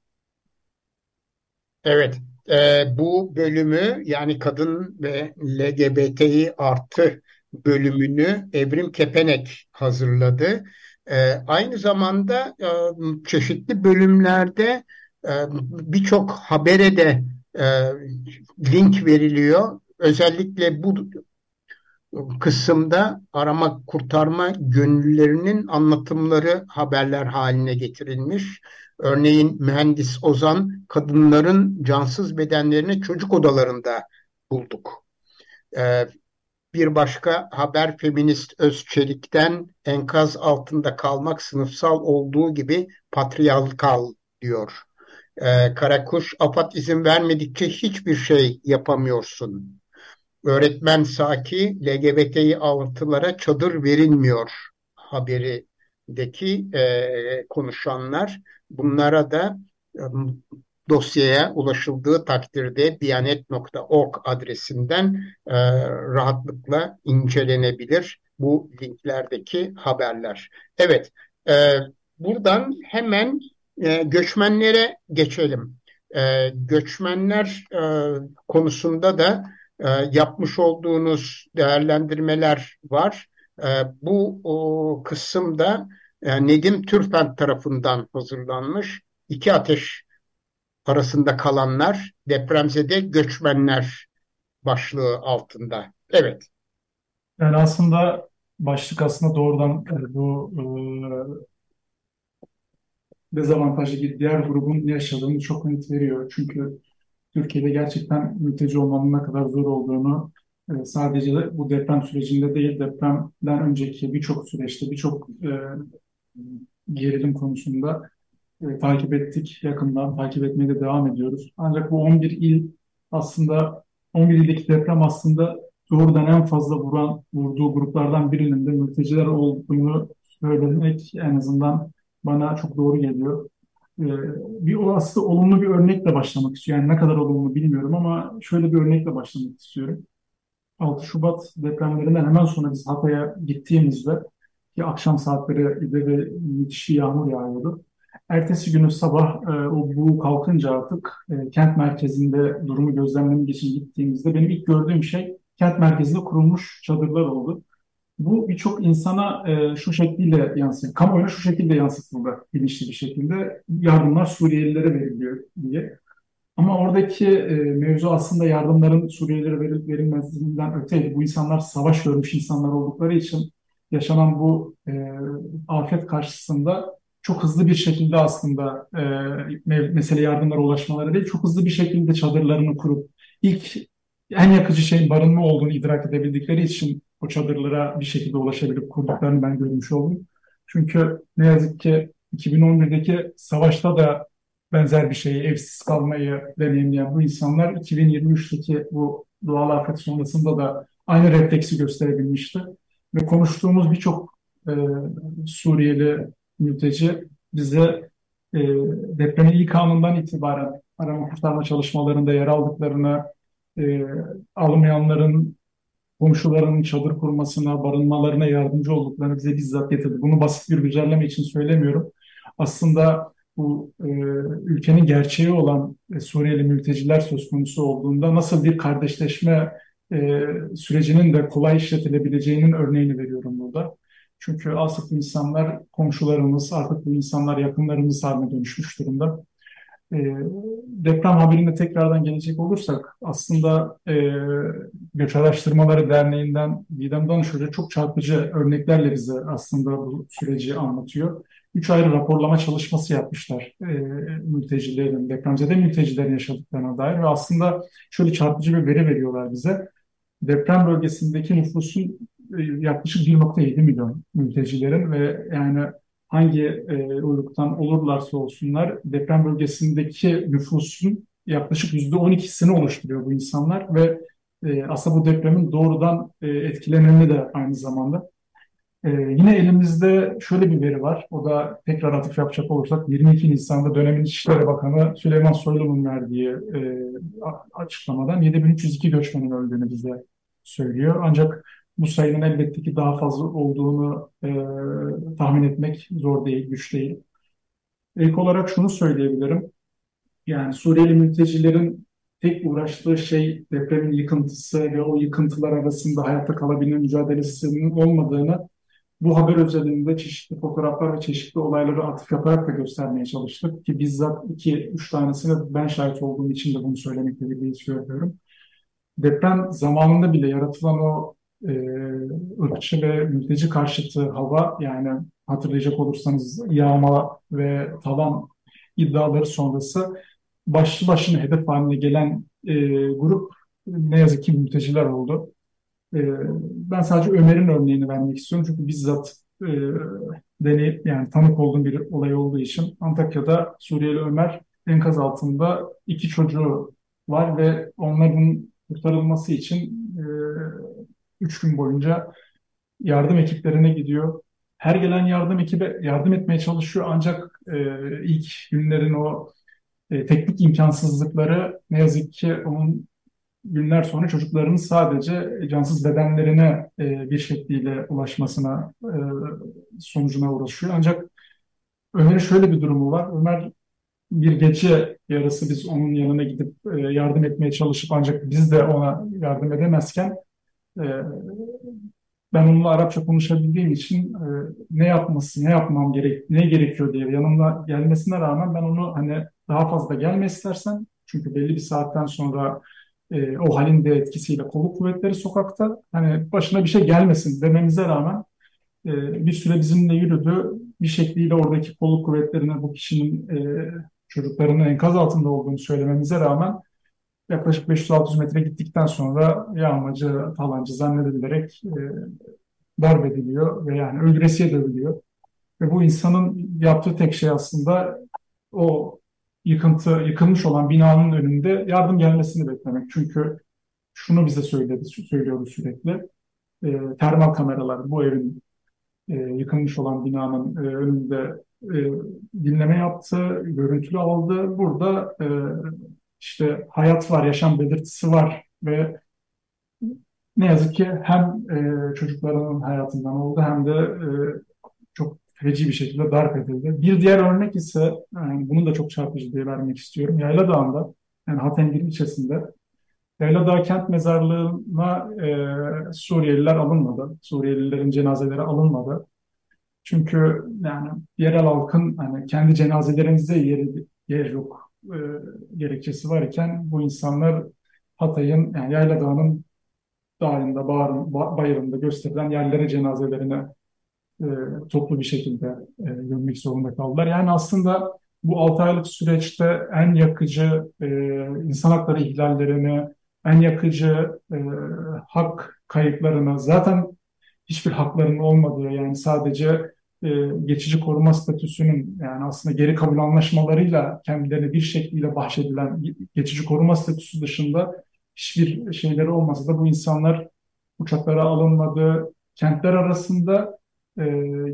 Evet, e, bu bölümü yani kadın ve LGBTİ artı bölümünü Evrim Kepenek hazırladı. E, aynı zamanda e, çeşitli bölümlerde e, birçok habere de e, link veriliyor. Özellikle bu kısımda arama kurtarma gönüllülerinin anlatımları haberler haline getirilmiş. Örneğin mühendis Ozan kadınların cansız bedenlerini çocuk odalarında bulduk. Ee, bir başka haber feminist Özçelik'ten enkaz altında kalmak sınıfsal olduğu gibi patriarkal diyor. Ee, Karakuş, AFAD izin vermedikçe hiçbir şey yapamıyorsun. Öğretmen Saki, LGBTİ artılara çadır verilmiyor haberindeki e, konuşanlar. Bunlara da e, dosyaya ulaşıldığı takdirde biyanet.org adresinden e, rahatlıkla incelenebilir bu linklerdeki haberler. Evet, e, buradan hemen e, göçmenlere geçelim. E, göçmenler e, konusunda da e, yapmış olduğunuz değerlendirmeler var. E, bu kısımda e, Nedim Türfent tarafından hazırlanmış. İki ateş arasında kalanlar depremzede göçmenler başlığı altında. Evet. Yani aslında başlık aslında doğrudan bu e, dezavantajlı diğer grubun yaşadığını çok net veriyor. Çünkü Türkiye'de gerçekten mülteci olmanın ne kadar zor olduğunu e, sadece bu deprem sürecinde değil, depremden önceki birçok süreçte, birçok e, gerilim konusunda e, takip ettik yakından, takip etmeye de devam ediyoruz. Ancak bu 11 il aslında 11 ildeki deprem aslında doğrudan en fazla vuran, vurduğu gruplardan birinin de mülteciler olduğunu söylemek en azından bana çok doğru geliyor. Ee, bir aslında olumlu bir örnekle başlamak istiyorum. Yani ne kadar olumlu bilmiyorum ama şöyle bir örnekle başlamak istiyorum. 6 Şubat depremlerinden hemen sonra biz Hatay'a gittiğimizde ki akşam saatleri de müthiş yağmur yağıyordu. Ertesi günü sabah e, o bu kalkınca artık e, kent merkezinde durumu gözlemlemek için gittiğimizde benim ilk gördüğüm şey kent merkezinde kurulmuş çadırlar oldu. Bu birçok insana e, şu şekilde yansıyor. Kamuoyuna şu şekilde yansıtıldı bilinçli bir şekilde. Yardımlar Suriyelilere veriliyor diye. Ama oradaki e, mevzu aslında yardımların Suriyelilere veril, verilmesinden öteydi. Bu insanlar savaş görmüş insanlar oldukları için yaşanan bu e, afet karşısında çok hızlı bir şekilde aslında e, mesele yardımlara ulaşmaları değil, çok hızlı bir şekilde çadırlarını kurup ilk en yakıcı şeyin barınma olduğunu idrak edebildikleri için o çadırlara bir şekilde ulaşabilip kurduklarını ben görmüş oldum. Çünkü ne yazık ki 2011'deki savaşta da benzer bir şeyi, evsiz kalmayı deneyimleyen bu insanlar 2023'teki bu doğal afet sonrasında da aynı refleksi gösterebilmişti. Ve konuştuğumuz birçok e, Suriyeli mülteci bize e, depremin ilk anından itibaren arama kurtarma çalışmalarında yer aldıklarını, e, almayanların komşularının çadır kurmasına, barınmalarına yardımcı olduklarını bize bizzat getirdi. Bunu basit bir güncelleme için söylemiyorum. Aslında bu e, ülkenin gerçeği olan e, Suriyeli mülteciler söz konusu olduğunda nasıl bir kardeşleşme e, sürecinin de kolay işletilebileceğinin örneğini veriyorum burada. Çünkü artık insanlar komşularımız, artık bu insanlar yakınlarımız haline dönüşmüş durumda. E, deprem haberine tekrardan gelecek olursak aslında e, Göç Araştırmaları Derneği'nden Didem Danış çok çarpıcı örneklerle bize aslında bu süreci anlatıyor. Üç ayrı raporlama çalışması yapmışlar e, mültecilerin, depremzede mültecilerin yaşadıklarına dair ve aslında şöyle çarpıcı bir veri veriyorlar bize. Deprem bölgesindeki nüfusun e, yaklaşık 1.7 milyon mültecilerin ve yani hangi e, uyruktan olurlarsa olsunlar deprem bölgesindeki nüfusun yaklaşık %12'sini oluşturuyor bu insanlar ve e, aslında bu depremin doğrudan e, etkileneni de aynı zamanda. E, yine elimizde şöyle bir veri var. O da tekrar atıf yapacak olursak 22 Nisan'da dönemin İçişleri Bakanı Süleyman Soylu'nun verdiği e, açıklamadan 7302 göçmenin öldüğünü bize söylüyor. Ancak bu sayının elbette ki daha fazla olduğunu e, tahmin etmek zor değil, güç değil. İlk olarak şunu söyleyebilirim. Yani Suriyeli mültecilerin tek uğraştığı şey depremin yıkıntısı ve o yıkıntılar arasında hayatta kalabilme mücadelesinin olmadığını bu haber özelinde çeşitli fotoğraflar ve çeşitli olayları atıf yaparak da göstermeye çalıştık. Ki bizzat iki, üç tanesine ben şahit olduğum için de bunu söylemekle bir beis görüyorum. Deprem zamanında bile yaratılan o e, ırkçı ve mülteci karşıtı hava yani hatırlayacak olursanız yağma ve tavan iddiaları sonrası başlı başına hedef haline gelen e, grup ne yazık ki mülteciler oldu. E, ben sadece Ömer'in örneğini vermek istiyorum çünkü bizzat e, deneyip yani tanık olduğum bir olay olduğu için Antakya'da Suriyeli Ömer enkaz altında iki çocuğu var ve onların kurtarılması için e, üç gün boyunca yardım ekiplerine gidiyor. Her gelen yardım ekibe yardım etmeye çalışıyor ancak e, ilk günlerin o e, teknik imkansızlıkları ne yazık ki onun günler sonra çocuklarının sadece cansız bedenlerine e, bir şekliyle ulaşmasına e, sonucuna uğraşıyor. Ancak Ömer'in şöyle bir durumu var. Ömer bir gece yarısı biz onun yanına gidip e, yardım etmeye çalışıp ancak biz de ona yardım edemezken ben onunla Arapça konuşabildiğim için e, ne yapması, ne yapmam gerek, ne gerekiyor diye yanımda gelmesine rağmen ben onu hani daha fazla gelme istersen çünkü belli bir saatten sonra e, o halin de etkisiyle kolluk kuvvetleri sokakta hani başına bir şey gelmesin dememize rağmen e, bir süre bizimle yürüdü. Bir şekliyle oradaki kolluk kuvvetlerine bu kişinin e, çocuklarının enkaz altında olduğunu söylememize rağmen yaklaşık 500-600 metre gittikten sonra yağmacı, falancı zannedilerek e, darp ediliyor ve yani öldüresiye dövülüyor. Ve bu insanın yaptığı tek şey aslında o yıkıntı, yıkılmış olan binanın önünde yardım gelmesini beklemek. Çünkü şunu bize söyledi, söylüyordu sürekli. E, termal kameralar bu evin e, yıkılmış olan binanın e, önünde e, dinleme yaptı, görüntülü aldı. Burada e, işte hayat var, yaşam belirtisi var ve ne yazık ki hem e, çocuklarının hayatından oldu hem de e, çok feci bir şekilde darp edildi. Bir diğer örnek ise yani bunu da çok çarpıcı diye vermek istiyorum. Yayla yani Hatengir ilçesinde Dağı kent mezarlığına e, Suriyeliler alınmadı. Suriyelilerin cenazeleri alınmadı. Çünkü yani yerel halkın hani kendi cenazelerimize yeri, yer yok e, gerekçesi var iken bu insanlar Hatay'ın yani Yayla Dağı'nın dağında, bağrın, bayırında gösterilen yerlere cenazelerine e, toplu bir şekilde e, gömmek zorunda kaldılar. Yani aslında bu 6 aylık süreçte en yakıcı e, insan hakları ihlallerini, en yakıcı e, hak kayıplarını, zaten hiçbir haklarının olmadığı yani sadece e, geçici koruma statüsünün yani aslında geri kabul anlaşmalarıyla kendilerine bir şekilde bahşedilen geçici koruma statüsü dışında hiçbir şeyleri olmasa da bu insanlar uçaklara alınmadı. Kentler arasında e,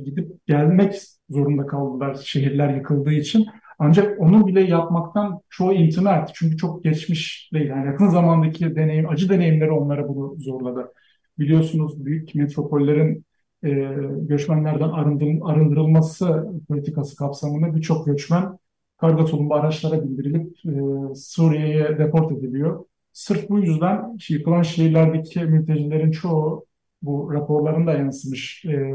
gidip gelmek zorunda kaldılar şehirler yıkıldığı için. Ancak onu bile yapmaktan çoğu imtina etti. Çünkü çok geçmiş değil. Yani yakın zamandaki deneyim, acı deneyimleri onlara bunu zorladı. Biliyorsunuz büyük metropollerin e, göçmenlerden arındırılması politikası kapsamında birçok göçmen karga tulumba araçlara bindirilip e, Suriye'ye deport ediliyor. Sırf bu yüzden yıkılan şehirlerdeki mültecilerin çoğu bu raporlarında yansımış e,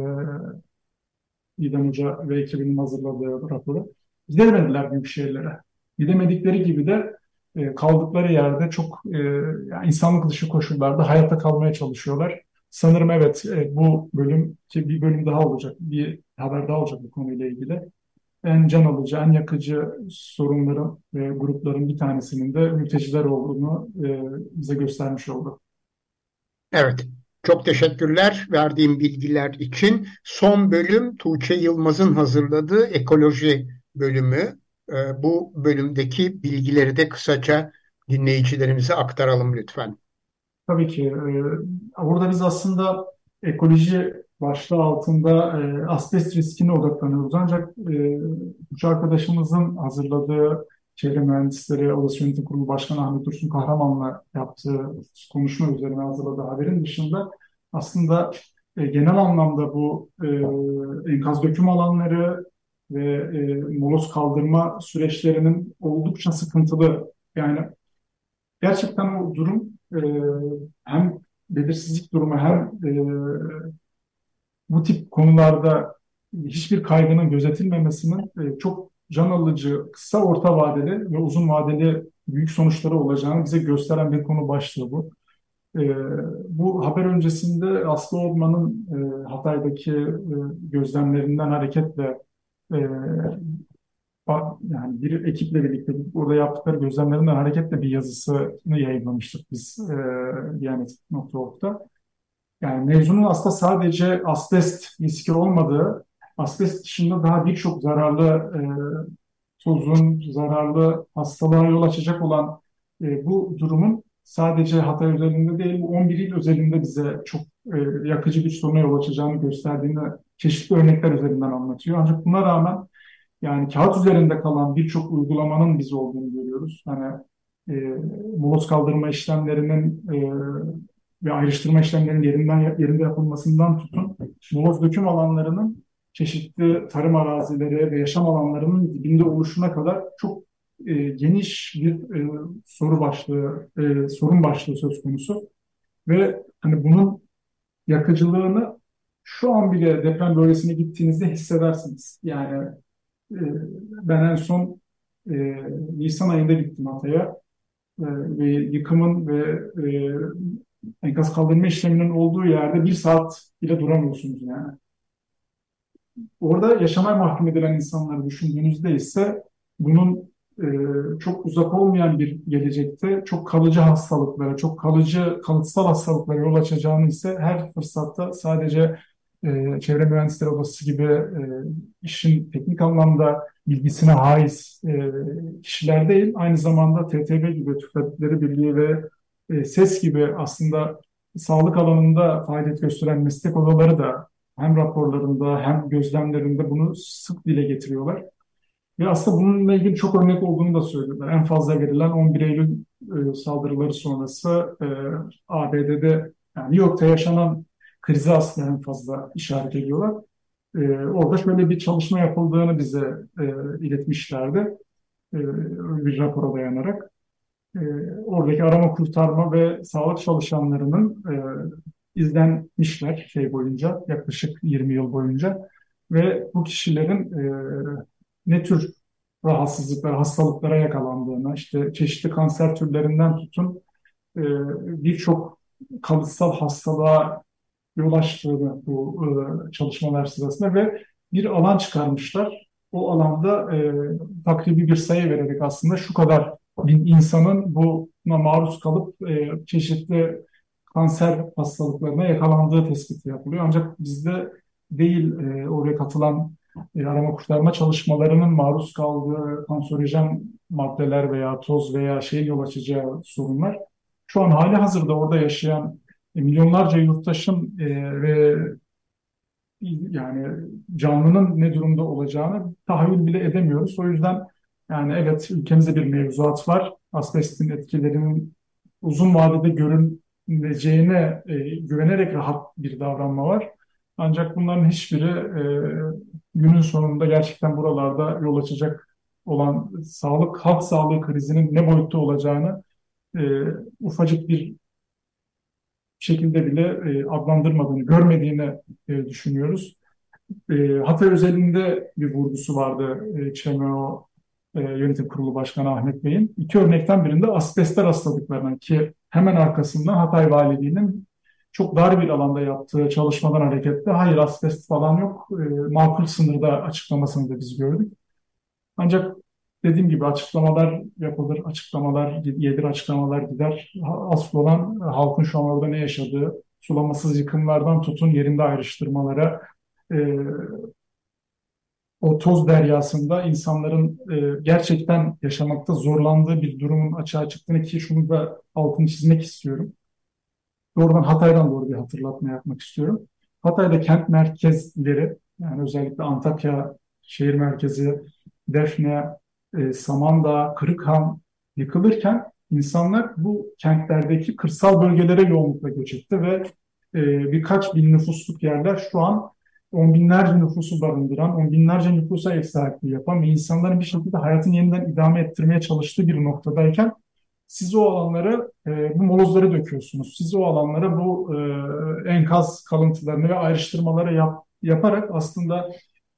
İdem Hoca ve ekibinin hazırladığı raporu. Gidemediler büyük şehirlere. Gidemedikleri gibi de e, kaldıkları yerde çok e, insanlık dışı koşullarda hayatta kalmaya çalışıyorlar. Sanırım evet e, bu bölüm ki bir bölüm daha olacak, bir haber daha olacak bu konuyla ilgili. En can alıcı, en yakıcı sorunların ve grupların bir tanesinin de mülteciler olduğunu e, bize göstermiş oldu. Evet, çok teşekkürler verdiğim bilgiler için. Son bölüm Tuğçe Yılmaz'ın hazırladığı ekoloji bölümü. E, bu bölümdeki bilgileri de kısaca dinleyicilerimize aktaralım lütfen. Tabii ki. E, burada biz aslında ekoloji başlığı altında e, asbest riskine odaklanıyoruz. Ancak e, arkadaşımızın hazırladığı Çevre Mühendisleri Odası Yönetim Kurulu Başkanı Ahmet Dursun Kahraman'la yaptığı konuşma üzerine hazırladığı haberin dışında aslında e, genel anlamda bu e, enkaz döküm alanları ve e, moloz kaldırma süreçlerinin oldukça sıkıntılı. Yani gerçekten o durum e, hem belirsizlik durumu hem e, bu tip konularda hiçbir kaygının gözetilmemesinin e, çok can alıcı, kısa orta vadeli ve uzun vadeli büyük sonuçları olacağını bize gösteren bir konu başlığı bu. E, bu haber öncesinde Aslı Orman'ın e, Hatay'daki e, gözlemlerinden hareketle e, yani bir ekiple birlikte orada yaptıkları gözlemlerinden hareketle bir yazısını yayınlamıştık biz e, Diyanet.org'da. Yani mevzunun aslında sadece asbest riski olmadığı, asbest dışında daha birçok zararlı e, tozun, zararlı hastalığa yol açacak olan e, bu durumun sadece Hatay özelinde değil, 11 il özelinde bize çok e, yakıcı bir soruna yol açacağını gösterdiğini çeşitli örnekler üzerinden anlatıyor. Ancak buna rağmen yani kağıt üzerinde kalan birçok uygulamanın biz olduğunu görüyoruz. Hani e, moloz kaldırma işlemlerinin e, ve ayrıştırma işlemlerinin yerinden yerinde yapılmasından tutun, moloz döküm alanlarının çeşitli tarım arazileri ve yaşam alanlarının dibinde oluşuna kadar çok e, geniş bir e, soru başlığı, e, sorun başlığı söz konusu. Ve hani bunun yakıcılığını şu an bile deprem bölgesine gittiğinizde hissedersiniz. Yani ben en son e, Nisan ayında gittim Hatay'a e, ve yıkımın ve e, enkaz kaldırma işleminin olduğu yerde bir saat bile duramıyorsunuz yani. Orada yaşamaya mahkum edilen insanları düşündüğünüzde ise bunun e, çok uzak olmayan bir gelecekte çok kalıcı hastalıklara, çok kalıcı kalıtsal hastalıklara yol açacağını ise her fırsatta sadece e, Çevre Mühendisleri Odası gibi e, işin teknik anlamda bilgisine haiz e, kişiler değil, aynı zamanda TTB gibi Tüfekleri Birliği ve SES gibi aslında sağlık alanında faaliyet gösteren meslek odaları da hem raporlarında hem gözlemlerinde bunu sık dile getiriyorlar. Ve aslında bununla ilgili çok örnek olduğunu da söylüyorlar. En fazla verilen 11 Eylül saldırıları sonrası ABD'de yani New York'ta yaşanan krizi aslında en fazla işaret ediyorlar. E, orada şöyle bir çalışma yapıldığını bize e, iletmişlerdi. E, bir rapora dayanarak. E, oradaki arama kurtarma ve sağlık çalışanlarının e, izlenmişler şey boyunca, yaklaşık 20 yıl boyunca ve bu kişilerin e, ne tür rahatsızlıklara, hastalıklara yakalandığını, işte çeşitli kanser türlerinden tutun e, birçok kalıtsal hastalığa yol açtığını bu e, çalışmalar sırasında ve bir alan çıkarmışlar. O alanda e, takribi bir sayı vererek aslında şu kadar bin insanın buna maruz kalıp e, çeşitli kanser hastalıklarına yakalandığı tespiti yapılıyor. Ancak bizde değil e, oraya katılan e, arama kurtarma çalışmalarının maruz kaldığı kanserojen maddeler veya toz veya şey yol açacağı sorunlar. Şu an hali hazırda orada yaşayan milyonlarca yurttaşın e, ve yani canlının ne durumda olacağını tahayyül bile edemiyoruz. O yüzden yani evet ülkemizde bir mevzuat var. Asbestin etkilerinin uzun vadede görüleceğine e, güvenerek rahat bir davranma var. Ancak bunların hiçbiri e, günün sonunda gerçekten buralarda yol açacak olan sağlık, halk sağlığı krizinin ne boyutta olacağını e, ufacık bir şekilde bile e, adlandırmadığını, görmediğini e, düşünüyoruz. E, Hatay özelinde bir vurgusu vardı e, ÇMO e, Yönetim Kurulu Başkanı Ahmet Bey'in. İki örnekten birinde asbestler hastalıklarına ki hemen arkasından Hatay Valiliği'nin çok dar bir alanda yaptığı çalışmadan hareketle hayır asbest falan yok, e, makul sınırda açıklamasını da biz gördük. Ancak dediğim gibi açıklamalar yapılır, açıklamalar gelir, açıklamalar gider. Asıl olan halkın şu an orada ne yaşadığı, sulamasız yıkımlardan tutun yerinde ayrıştırmalara, e, o toz deryasında insanların e, gerçekten yaşamakta zorlandığı bir durumun açığa çıktığını ki şunu da altını çizmek istiyorum. Doğrudan Hatay'dan doğru bir hatırlatma yapmak istiyorum. Hatay'da kent merkezleri yani özellikle Antakya şehir merkezi, Defne, e, Samandağ, Kırıkhan yıkılırken insanlar bu kentlerdeki kırsal bölgelere yoğunlukla göç etti ve e, birkaç bin nüfusluk yerler şu an on binlerce nüfusu barındıran, on binlerce nüfusa ev sahipliği yapan ve insanların bir şekilde hayatını yeniden idame ettirmeye çalıştığı bir noktadayken siz o alanlara e, bu molozları döküyorsunuz. Siz o alanlara bu e, enkaz kalıntılarını ve ayrıştırmaları yap, yaparak aslında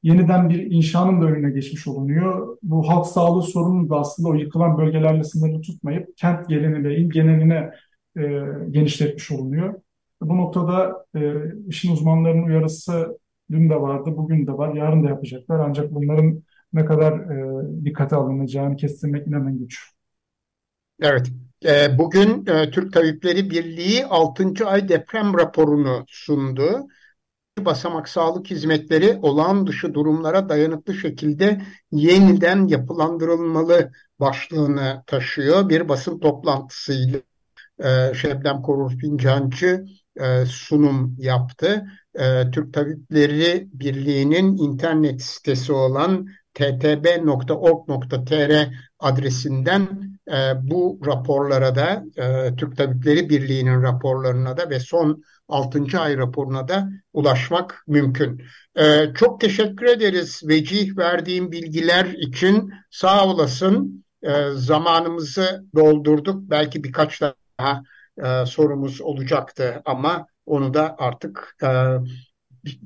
yeniden bir inşanın da önüne geçmiş olunuyor. Bu halk sağlığı sorununu da aslında o yıkılan bölgelerle sınırlı tutmayıp kent geneline, il geneline e, genişletmiş olunuyor. Bu noktada e, işin uzmanlarının uyarısı dün de vardı, bugün de var, yarın da yapacaklar. Ancak bunların ne kadar e, dikkate alınacağını kestirmek inanın güç. Evet, e, bugün e, Türk Tabipleri Birliği 6. ay deprem raporunu sundu basamak sağlık hizmetleri olağan dışı durumlara dayanıklı şekilde yeniden yapılandırılmalı başlığını taşıyor. Bir basın toplantısıyla e, Şebnem Korur Fincancı e, sunum yaptı. E, Türk Tabipleri Birliği'nin internet sitesi olan ttb.org.tr adresinden e, bu raporlara da e, Türk Tabipleri Birliği'nin raporlarına da ve son 6. ay raporuna da ulaşmak mümkün. E, çok teşekkür ederiz Vecih verdiğim bilgiler için. Sağ olasın. E, zamanımızı doldurduk. Belki birkaç daha e, sorumuz olacaktı ama onu da artık e,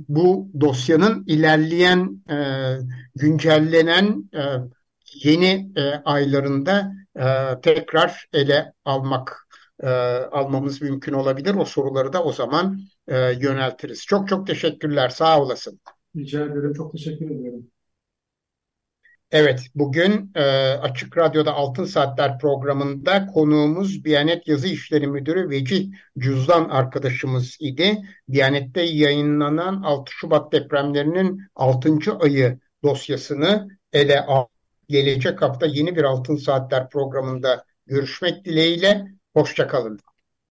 bu dosyanın ilerleyen e, güncellenen e, yeni e, aylarında e, tekrar ele almak e, almamız mümkün olabilir. O soruları da o zaman e, yöneltiriz. Çok çok teşekkürler. Sağ olasın. Rica ederim. Çok teşekkür ediyorum. Evet, bugün e, Açık Radyo'da Altın Saatler programında konuğumuz Diyanet Yazı İşleri Müdürü Vecih Cüzdan arkadaşımız idi. Diyanet'te yayınlanan 6 Şubat depremlerinin 6. ayı dosyasını ele al. Gelecek hafta yeni bir Altın Saatler programında görüşmek dileğiyle. Hoşçakalın.